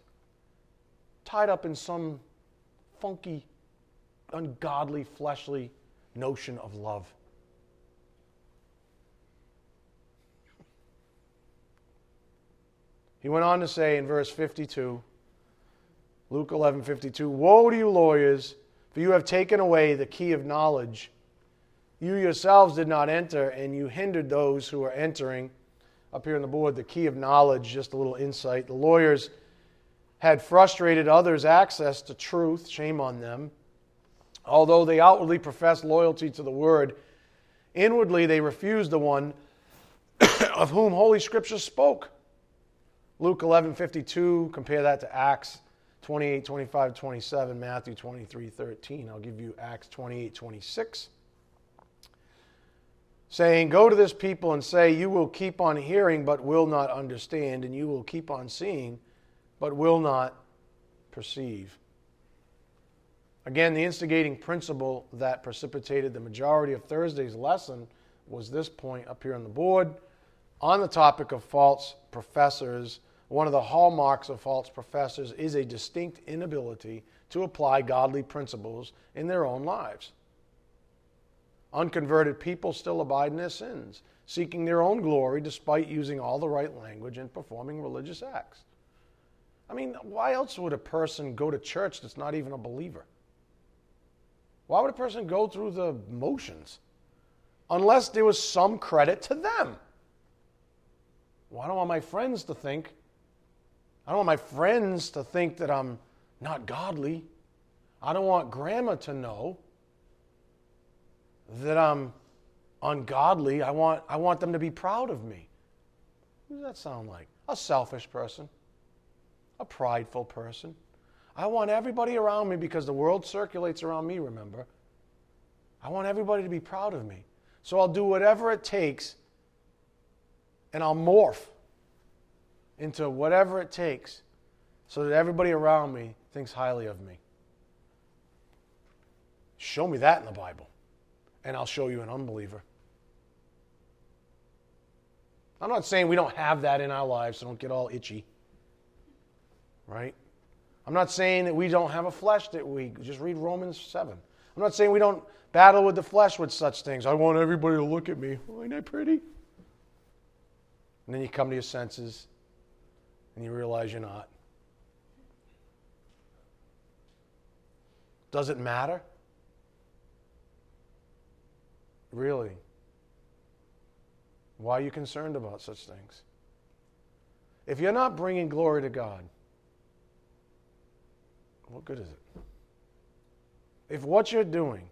tied up in some funky, ungodly, fleshly notion of love. He went on to say in verse 52, Luke 11 52, Woe to you, lawyers! For you have taken away the key of knowledge. You yourselves did not enter, and you hindered those who are entering. Up here on the board, the key of knowledge, just a little insight. The lawyers had frustrated others' access to truth. Shame on them. Although they outwardly professed loyalty to the word, inwardly they refused the one of whom Holy Scripture spoke. Luke 11 52, compare that to Acts 28, 25, 27, Matthew 23, 13. I'll give you Acts 28, 26. Saying, Go to this people and say, You will keep on hearing, but will not understand, and you will keep on seeing, but will not perceive. Again, the instigating principle that precipitated the majority of Thursday's lesson was this point up here on the board on the topic of false professors one of the hallmarks of false professors is a distinct inability to apply godly principles in their own lives. Unconverted people still abide in their sins, seeking their own glory despite using all the right language and performing religious acts. I mean, why else would a person go to church that's not even a believer? Why would a person go through the motions? Unless there was some credit to them. Well, I don't want my friends to think I don't want my friends to think that I'm not godly. I don't want grandma to know that I'm ungodly. I want, I want them to be proud of me. What does that sound like? A selfish person, a prideful person. I want everybody around me because the world circulates around me, remember. I want everybody to be proud of me. So I'll do whatever it takes and I'll morph into whatever it takes so that everybody around me thinks highly of me. Show me that in the Bible, and I'll show you an unbeliever. I'm not saying we don't have that in our lives, so don't get all itchy. Right? I'm not saying that we don't have a flesh that we just read Romans 7. I'm not saying we don't battle with the flesh with such things. I want everybody to look at me. Oh, ain't I pretty? And then you come to your senses and you realize you're not. Does it matter? Really? Why are you concerned about such things? If you're not bringing glory to God, what good is it? If what you're doing,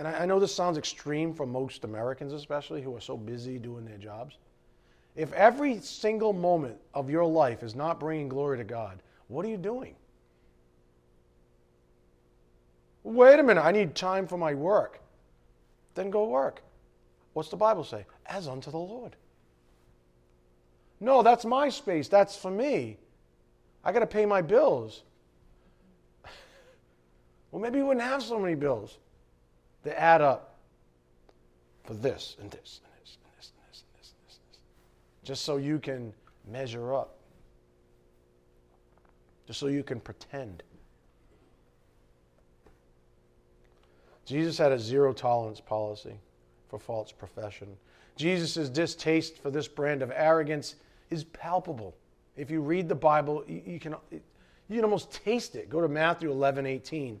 and I, know this sounds extreme for most Americans, especially who are so busy doing their jobs, if every single moment of your life is not bringing glory to God, what are you doing? Wait a minute, I need time for my work. Then go work. What's the Bible say? As unto the Lord. No, that's my space. That's for me. I got to pay my bills. well, maybe you wouldn't have so many bills. They add up for this and this just so you can measure up, just so you can pretend. Jesus had a zero tolerance policy for false profession. Jesus' distaste for this brand of arrogance is palpable. If you read the Bible, you, can, you can almost taste it. Go to Matthew 11 18.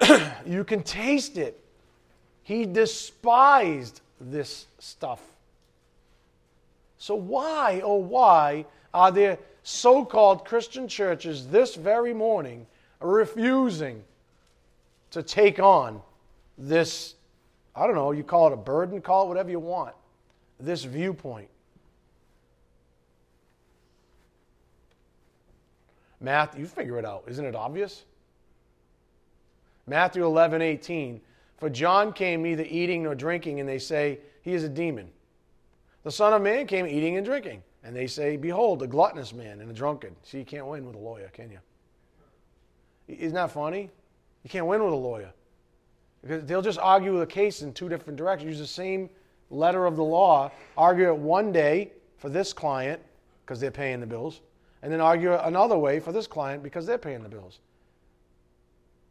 you can taste it. He despised this stuff. So, why, oh, why are there so called Christian churches this very morning refusing to take on this, I don't know, you call it a burden, call it whatever you want, this viewpoint? Matthew, you figure it out. Isn't it obvious? Matthew 11, 18. For John came neither eating nor drinking, and they say, He is a demon. The Son of Man came eating and drinking, and they say, Behold, a gluttonous man and a drunkard. See, you can't win with a lawyer, can you? Isn't that funny? You can't win with a lawyer. Because they'll just argue the case in two different directions, use the same letter of the law, argue it one day for this client because they're paying the bills, and then argue another way for this client because they're paying the bills.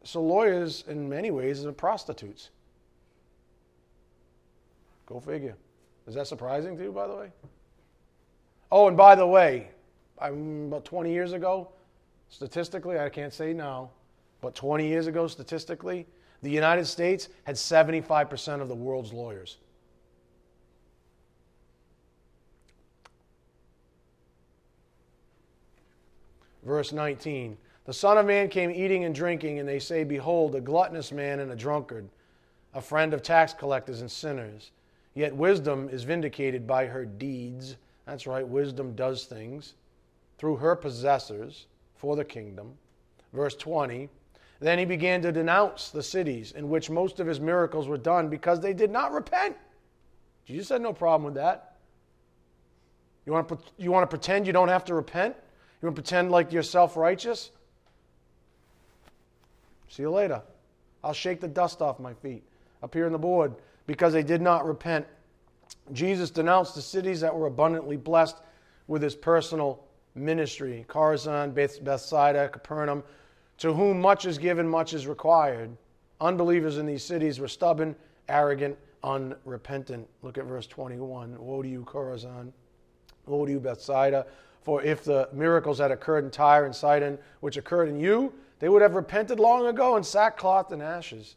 So lawyers, in many ways, are prostitutes. Go figure. Is that surprising to you, by the way? Oh, and by the way, about 20 years ago, statistically, I can't say now, but 20 years ago, statistically, the United States had 75% of the world's lawyers. Verse 19 The Son of Man came eating and drinking, and they say, Behold, a gluttonous man and a drunkard, a friend of tax collectors and sinners. Yet wisdom is vindicated by her deeds. That's right, wisdom does things through her possessors for the kingdom. Verse 20 Then he began to denounce the cities in which most of his miracles were done because they did not repent. Jesus had no problem with that. You want to, you want to pretend you don't have to repent? You want to pretend like you're self righteous? See you later. I'll shake the dust off my feet up here on the board because they did not repent. Jesus denounced the cities that were abundantly blessed with his personal ministry Chorazin, Bethsaida, Capernaum, to whom much is given, much is required. Unbelievers in these cities were stubborn, arrogant, unrepentant. Look at verse 21. Woe to you, Chorazin. Woe to you, Bethsaida. For if the miracles had occurred in Tyre and Sidon, which occurred in you, they would have repented long ago in sackcloth and ashes.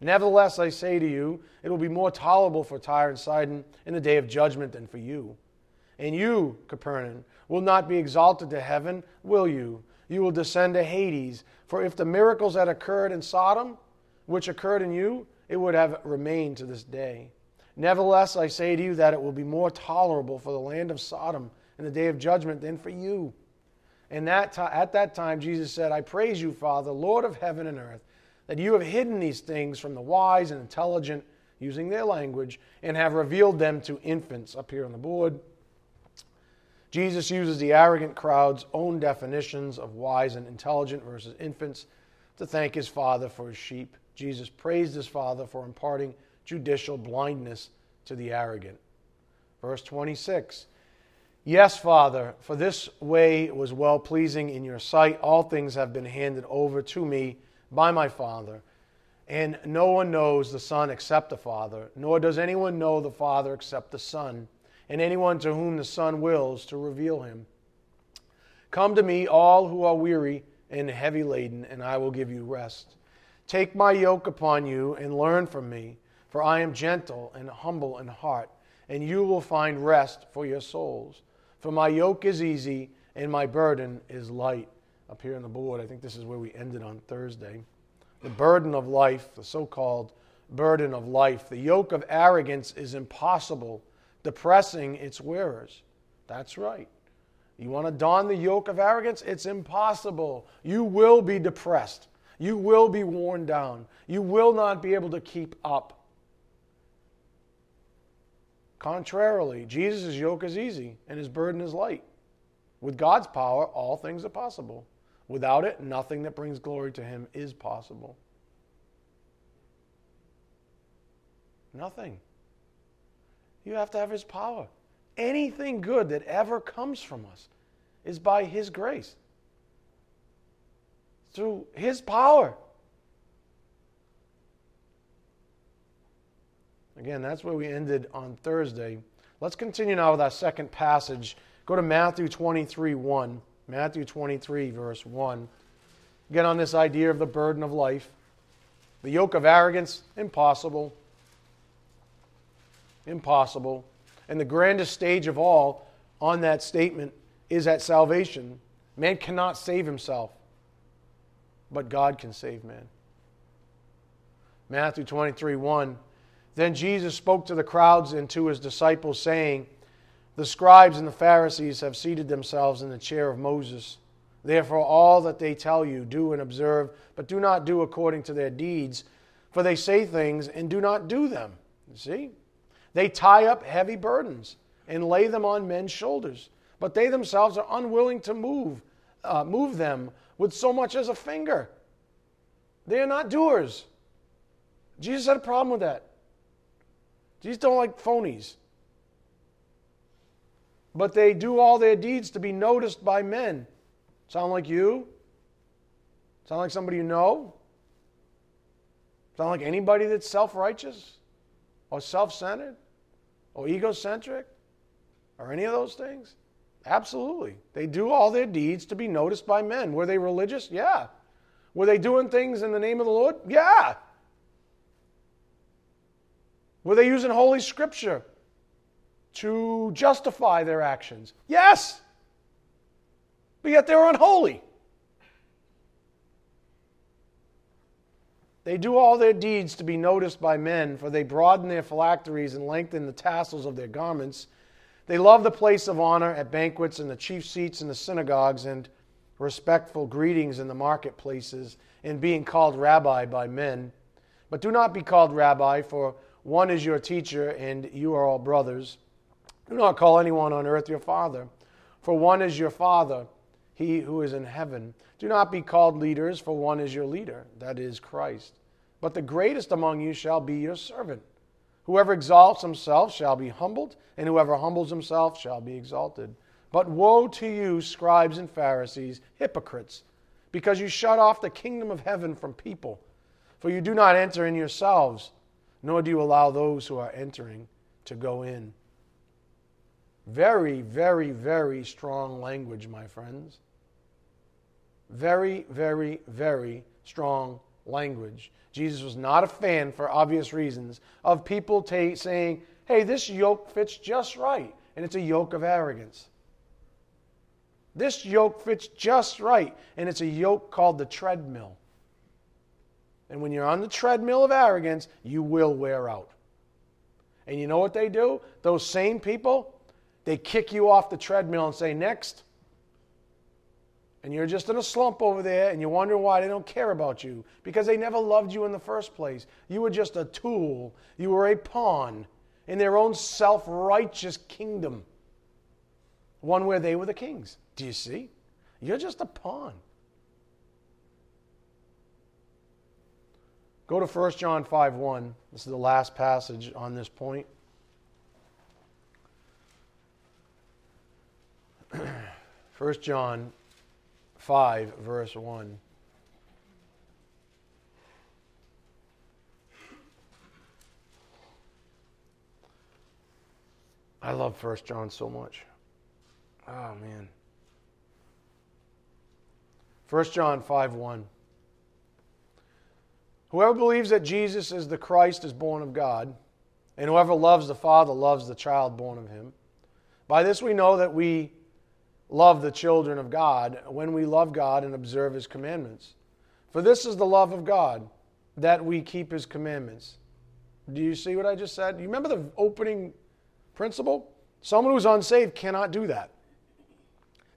Nevertheless, I say to you, it will be more tolerable for Tyre and Sidon in the day of judgment than for you. And you, Capernaum, will not be exalted to heaven, will you? You will descend to Hades. For if the miracles had occurred in Sodom, which occurred in you, it would have remained to this day. Nevertheless, I say to you that it will be more tolerable for the land of Sodom in the day of judgment than for you. And that at that time, Jesus said, I praise you, Father, Lord of heaven and earth that you have hidden these things from the wise and intelligent, using their language, and have revealed them to infants up here on the board. Jesus uses the arrogant crowd's own definitions of wise and intelligent versus infants to thank his Father for his sheep. Jesus praised his Father for imparting judicial blindness to the arrogant. Verse 26 Yes, Father, for this way was well pleasing in your sight. All things have been handed over to me by my Father. And no one knows the Son except the Father, nor does anyone know the Father except the Son, and anyone to whom the Son wills to reveal him. Come to me, all who are weary and heavy laden, and I will give you rest. Take my yoke upon you and learn from me, for I am gentle and humble in heart, and you will find rest for your souls. For my yoke is easy and my burden is light up here on the board. I think this is where we ended on Thursday. The burden of life, the so called burden of life, the yoke of arrogance is impossible, depressing its wearers. That's right. You want to don the yoke of arrogance? It's impossible. You will be depressed. You will be worn down. You will not be able to keep up. Contrarily, Jesus' yoke is easy and his burden is light. With God's power, all things are possible. Without it, nothing that brings glory to Him is possible. Nothing. You have to have His power. Anything good that ever comes from us is by His grace, through His power. Again, that's where we ended on Thursday. Let's continue now with our second passage. Go to Matthew 23 1. Matthew 23, verse 1. Again, on this idea of the burden of life. The yoke of arrogance, impossible. Impossible. And the grandest stage of all on that statement is at salvation. Man cannot save himself, but God can save man. Matthew 23 1. Then Jesus spoke to the crowds and to his disciples, saying, The scribes and the Pharisees have seated themselves in the chair of Moses. Therefore, all that they tell you, do and observe, but do not do according to their deeds, for they say things and do not do them. You see? They tie up heavy burdens and lay them on men's shoulders, but they themselves are unwilling to move, uh, move them with so much as a finger. They are not doers. Jesus had a problem with that. Jesus don't like phonies. But they do all their deeds to be noticed by men. Sound like you? Sound like somebody you know? Sound like anybody that's self righteous or self centered or egocentric or any of those things? Absolutely. They do all their deeds to be noticed by men. Were they religious? Yeah. Were they doing things in the name of the Lord? Yeah. Were they using Holy Scripture to justify their actions? Yes. But yet they're unholy. They do all their deeds to be noticed by men, for they broaden their phylacteries and lengthen the tassels of their garments. They love the place of honor at banquets and the chief seats in the synagogues and respectful greetings in the marketplaces and being called rabbi by men. But do not be called rabbi, for one is your teacher, and you are all brothers. Do not call anyone on earth your father, for one is your father, he who is in heaven. Do not be called leaders, for one is your leader, that is Christ. But the greatest among you shall be your servant. Whoever exalts himself shall be humbled, and whoever humbles himself shall be exalted. But woe to you, scribes and Pharisees, hypocrites, because you shut off the kingdom of heaven from people. For you do not enter in yourselves nor do you allow those who are entering to go in. Very, very, very strong language, my friends. Very, very, very strong language. Jesus was not a fan, for obvious reasons, of people ta- saying, hey, this yoke fits just right. And it's a yoke of arrogance. This yoke fits just right. And it's a yoke called the treadmill. And when you're on the treadmill of arrogance, you will wear out. And you know what they do? Those same people, they kick you off the treadmill and say, Next. And you're just in a slump over there and you wonder why they don't care about you because they never loved you in the first place. You were just a tool, you were a pawn in their own self righteous kingdom, one where they were the kings. Do you see? You're just a pawn. Go to 1 John 5 1. This is the last passage on this point. 1 John 5, verse 1. I love 1 John so much. Oh, man. 1 John 5 1. Whoever believes that Jesus is the Christ is born of God, and whoever loves the Father loves the child born of him. By this we know that we love the children of God when we love God and observe his commandments. For this is the love of God, that we keep his commandments. Do you see what I just said? You remember the opening principle? Someone who's unsaved cannot do that.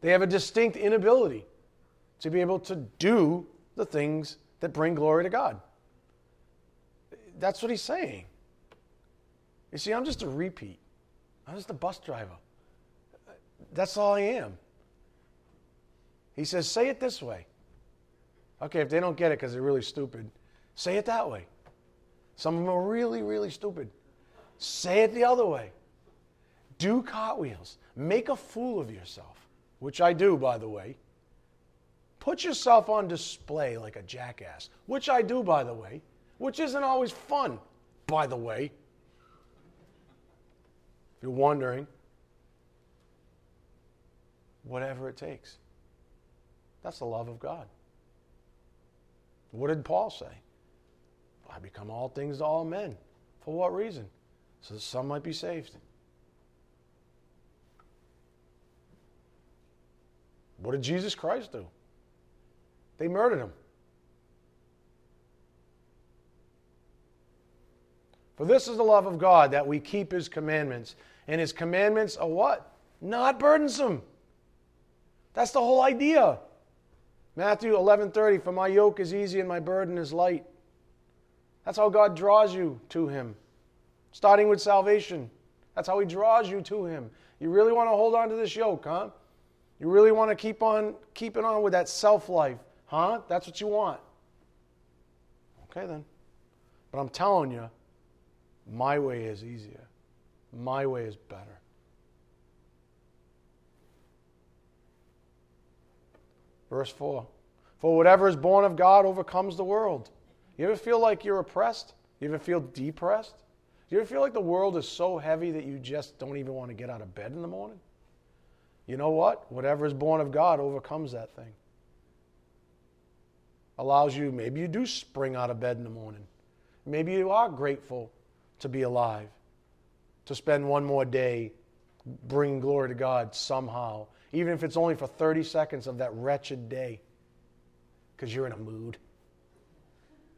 They have a distinct inability to be able to do the things that bring glory to God. That's what he's saying. You see, I'm just a repeat. I'm just a bus driver. That's all I am. He says, say it this way. Okay, if they don't get it because they're really stupid, say it that way. Some of them are really, really stupid. Say it the other way. Do cartwheels. Make a fool of yourself, which I do, by the way. Put yourself on display like a jackass, which I do, by the way which isn't always fun, by the way. If you're wondering, whatever it takes. That's the love of God. What did Paul say? I become all things to all men. For what reason? so that some might be saved. What did Jesus Christ do? They murdered him. For this is the love of God that we keep his commandments. And his commandments are what? Not burdensome. That's the whole idea. Matthew 11:30 For my yoke is easy and my burden is light. That's how God draws you to him. Starting with salvation. That's how he draws you to him. You really want to hold on to this yoke, huh? You really want to keep on keeping on with that self-life, huh? That's what you want. Okay then. But I'm telling you, my way is easier. My way is better. Verse 4 For whatever is born of God overcomes the world. You ever feel like you're oppressed? You ever feel depressed? Do you ever feel like the world is so heavy that you just don't even want to get out of bed in the morning? You know what? Whatever is born of God overcomes that thing. Allows you, maybe you do spring out of bed in the morning. Maybe you are grateful to be alive, to spend one more day bringing glory to God somehow, even if it's only for 30 seconds of that wretched day, because you're in a mood.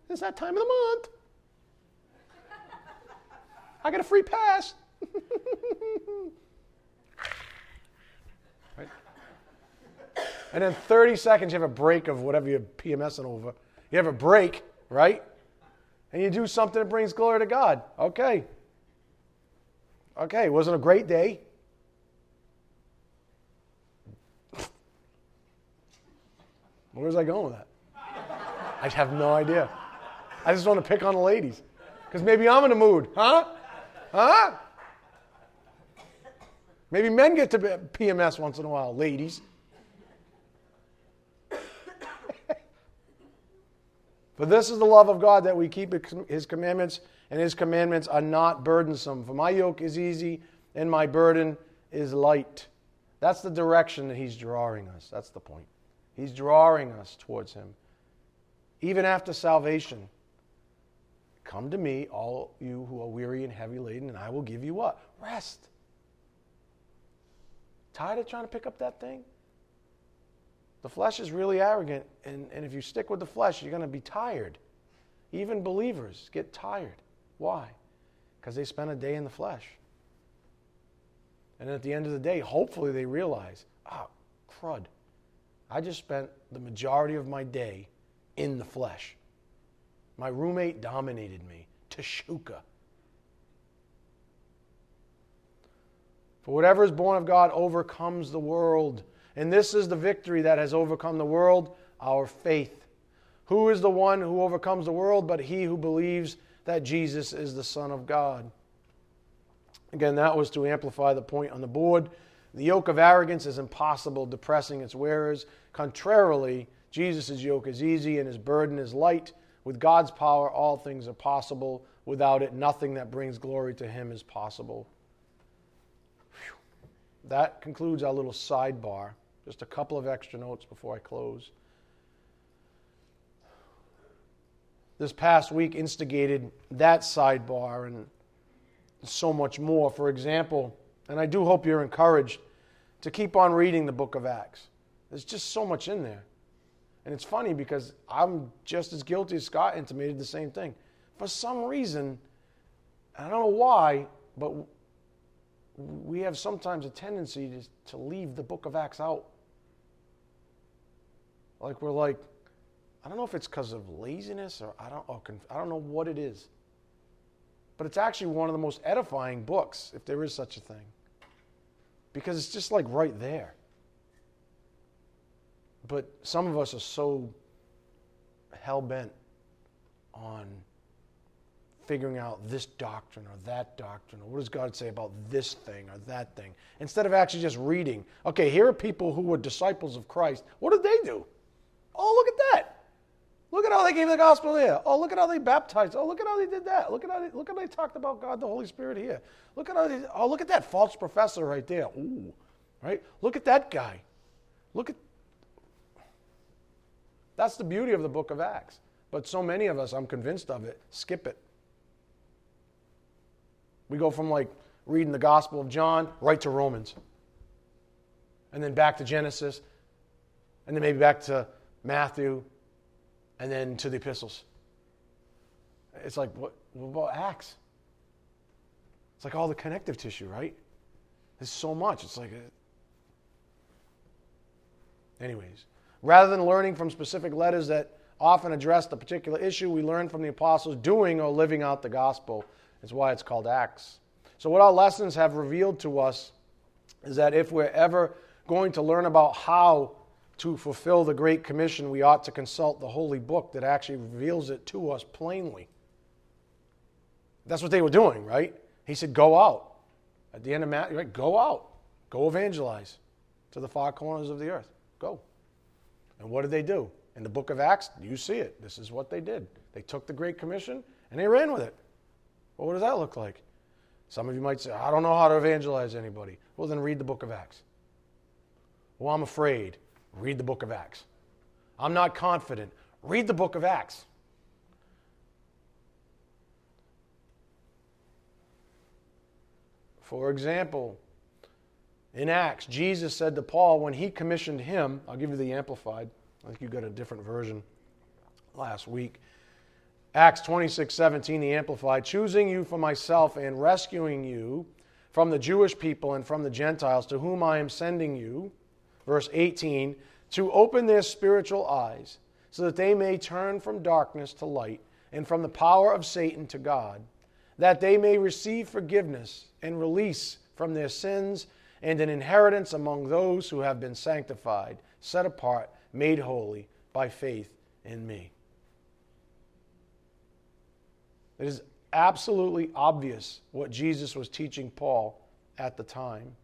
It's that time of the month. I get a free pass. right? And then 30 seconds, you have a break of whatever you're PMSing over. You have a break, right? And you do something that brings glory to God. Okay. Okay, it wasn't a great day. Where was I going with that? I have no idea. I just want to pick on the ladies. Because maybe I'm in a mood. Huh? Huh? Maybe men get to PMS once in a while, ladies. For this is the love of God that we keep his commandments, and his commandments are not burdensome. For my yoke is easy, and my burden is light. That's the direction that he's drawing us. That's the point. He's drawing us towards him. Even after salvation, come to me, all you who are weary and heavy laden, and I will give you what? Rest. Tired of trying to pick up that thing? The flesh is really arrogant, and, and if you stick with the flesh, you're going to be tired. Even believers get tired. Why? Because they spend a day in the flesh. And at the end of the day, hopefully they realize, ah, oh, crud. I just spent the majority of my day in the flesh. My roommate dominated me. Tashuka. For whatever is born of God overcomes the world. And this is the victory that has overcome the world, our faith. Who is the one who overcomes the world but he who believes that Jesus is the Son of God? Again, that was to amplify the point on the board. The yoke of arrogance is impossible, depressing its wearers. Contrarily, Jesus' yoke is easy and his burden is light. With God's power, all things are possible. Without it, nothing that brings glory to him is possible. Whew. That concludes our little sidebar. Just a couple of extra notes before I close. This past week instigated that sidebar and so much more. For example, and I do hope you're encouraged to keep on reading the book of Acts. There's just so much in there. And it's funny because I'm just as guilty as Scott intimated the same thing. For some reason, I don't know why, but we have sometimes a tendency to, to leave the book of Acts out. Like we're like, I don't know if it's because of laziness or I don't, or conf- I don't know what it is. But it's actually one of the most edifying books, if there is such a thing. Because it's just like right there. But some of us are so hell bent on figuring out this doctrine or that doctrine, or what does God say about this thing or that thing, instead of actually just reading. Okay, here are people who were disciples of Christ. What did they do? Oh, look at that. Look at how they gave the gospel here. Oh, look at how they baptized. Oh, look at how they did that. Look at how they, look at how they talked about God, the Holy Spirit here. Look at how they, oh, look at that false professor right there. Ooh, right? Look at that guy. Look at, that's the beauty of the book of Acts. But so many of us, I'm convinced of it, skip it. We go from like reading the Gospel of John right to Romans, and then back to Genesis, and then maybe back to Matthew, and then to the epistles. It's like, what, what about Acts? It's like all the connective tissue, right? There's so much. It's like, a... anyways, rather than learning from specific letters that often address the particular issue, we learn from the apostles doing or living out the gospel. That's why it's called Acts. So, what our lessons have revealed to us is that if we're ever going to learn about how to fulfill the Great Commission, we ought to consult the Holy Book that actually reveals it to us plainly. That's what they were doing, right? He said, Go out. At the end of Matthew, right? Go out. Go evangelize to the far corners of the earth. Go. And what did they do? In the book of Acts, you see it. This is what they did. They took the Great Commission and they ran with it. Well, what does that look like? Some of you might say, I don't know how to evangelize anybody. Well, then read the book of Acts. Well, I'm afraid. Read the book of Acts. I'm not confident. Read the book of Acts. For example, in Acts, Jesus said to Paul when he commissioned him, I'll give you the Amplified. I think you got a different version last week. Acts 26, 17, the Amplified, choosing you for myself and rescuing you from the Jewish people and from the Gentiles to whom I am sending you verse 18, to open their spiritual eyes so that they may turn from darkness to light and from the power of Satan to God, that they may receive forgiveness and release from their sins and an inheritance among those who have been sanctified, set apart, made holy by faith in me. It is absolutely obvious what Jesus was teaching Paul at the time.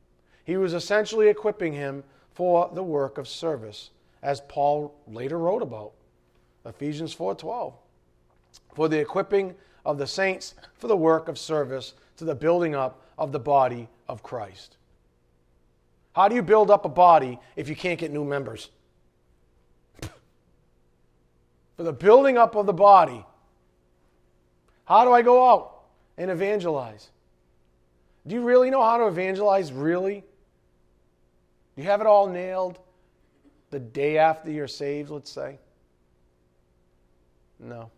He was essentially equipping him for the work of service, as Paul later wrote about. Ephesians 4:12. For the equipping of the saints for the work of service to the building up of the body of Christ. How do you build up a body if you can't get new members? for the building up of the body. How do I go out and evangelize? Do you really know how to evangelize? Really? Do you have it all nailed the day after you're saved, let's say? No.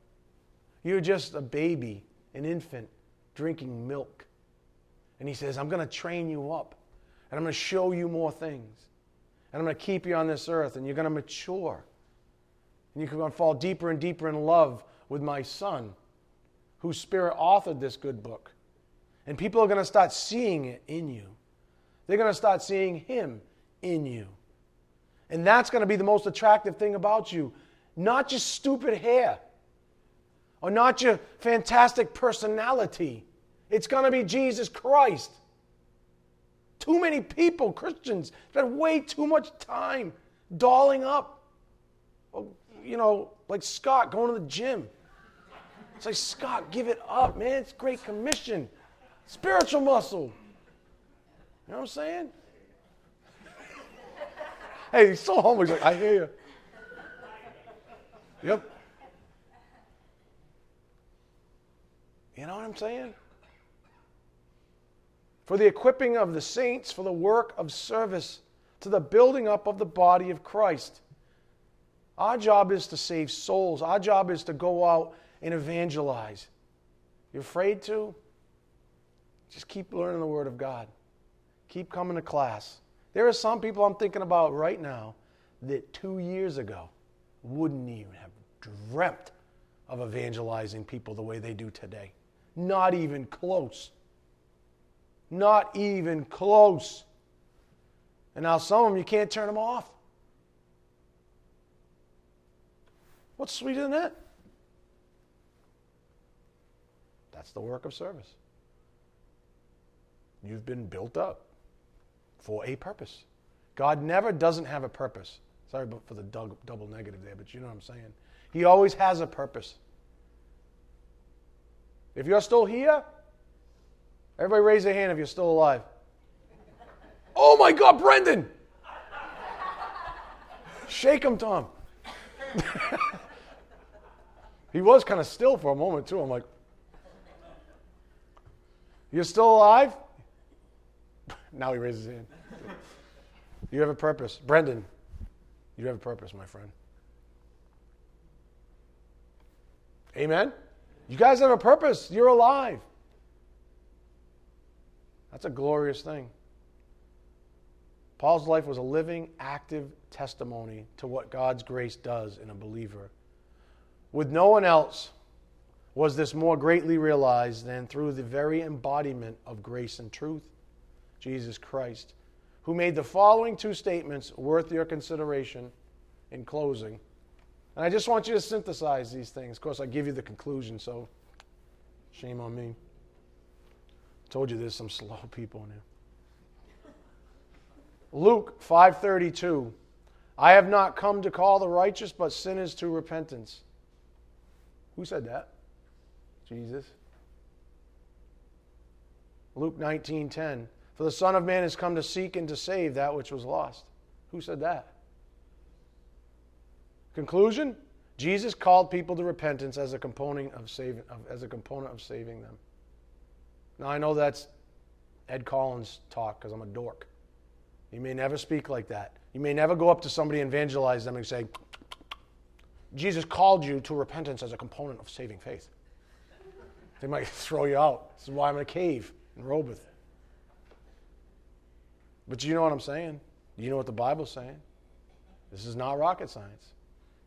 You're just a baby, an infant, drinking milk. And he says, I'm going to train you up, and I'm going to show you more things. And I'm going to keep you on this earth, and you're going to mature. And you're going to fall deeper and deeper in love with my son, whose spirit authored this good book. And people are going to start seeing it in you. They're going to start seeing him in you. And that's going to be the most attractive thing about you. Not just stupid hair or not your fantastic personality. It's going to be Jesus Christ. Too many people, Christians, spend way too much time dolling up. Oh, you know, like Scott going to the gym. It's like, Scott, give it up, man. It's great commission. Spiritual muscle. You know what I'm saying? hey, he's so humble. He's like, I hear you. Yep. You know what I'm saying? For the equipping of the saints for the work of service to the building up of the body of Christ. Our job is to save souls. Our job is to go out and evangelize. You're afraid to? Just keep learning the Word of God. Keep coming to class. There are some people I'm thinking about right now that two years ago wouldn't even have dreamt of evangelizing people the way they do today. Not even close. Not even close. And now some of them, you can't turn them off. What's sweeter than that? That's the work of service. You've been built up for a purpose. God never doesn't have a purpose. Sorry for the double negative there, but you know what I'm saying. He always has a purpose. If you're still here, everybody raise their hand if you're still alive. Oh my God, Brendan! Shake him, Tom. he was kind of still for a moment, too. I'm like, You're still alive? now he raises his hand. You have a purpose. Brendan, you have a purpose, my friend. Amen? You guys have a purpose. You're alive. That's a glorious thing. Paul's life was a living, active testimony to what God's grace does in a believer. With no one else was this more greatly realized than through the very embodiment of grace and truth, Jesus Christ, who made the following two statements worth your consideration in closing. And I just want you to synthesize these things. Of course, I give you the conclusion, so shame on me. Told you there's some slow people in here. Luke 5:32 I have not come to call the righteous but sinners to repentance. Who said that? Jesus. Luke 19:10 For the son of man has come to seek and to save that which was lost. Who said that? Conclusion? Jesus called people to repentance as a component of saving as a component of saving them. Now I know that's Ed Collins talk because I'm a dork. You may never speak like that. You may never go up to somebody and evangelize them and say, Jesus called you to repentance as a component of saving faith. They might throw you out. This is why I'm in a cave in Rehoboth. But you know what I'm saying? You know what the Bible's saying? This is not rocket science.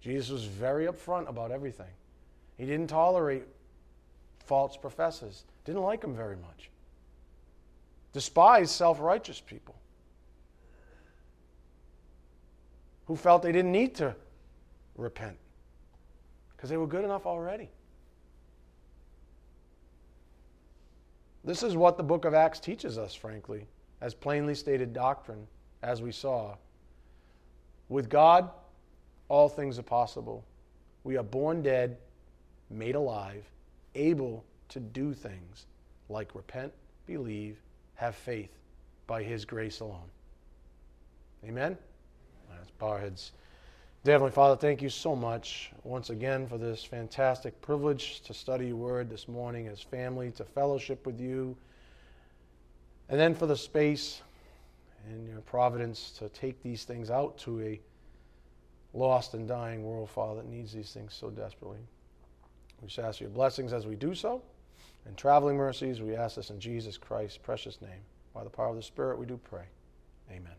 Jesus was very upfront about everything. He didn't tolerate false professors, didn't like them very much, despised self righteous people. who felt they didn't need to repent because they were good enough already. This is what the book of Acts teaches us, frankly, as plainly stated doctrine, as we saw. With God, all things are possible. We are born dead, made alive, able to do things like repent, believe, have faith by His grace alone. Amen? Bow our heads. Heavenly Father, thank you so much once again for this fantastic privilege to study your word this morning as family, to fellowship with you, and then for the space and your providence to take these things out to a lost and dying world, Father, that needs these things so desperately. We just ask your blessings as we do so, and traveling mercies, we ask this in Jesus Christ's precious name. By the power of the Spirit, we do pray. Amen.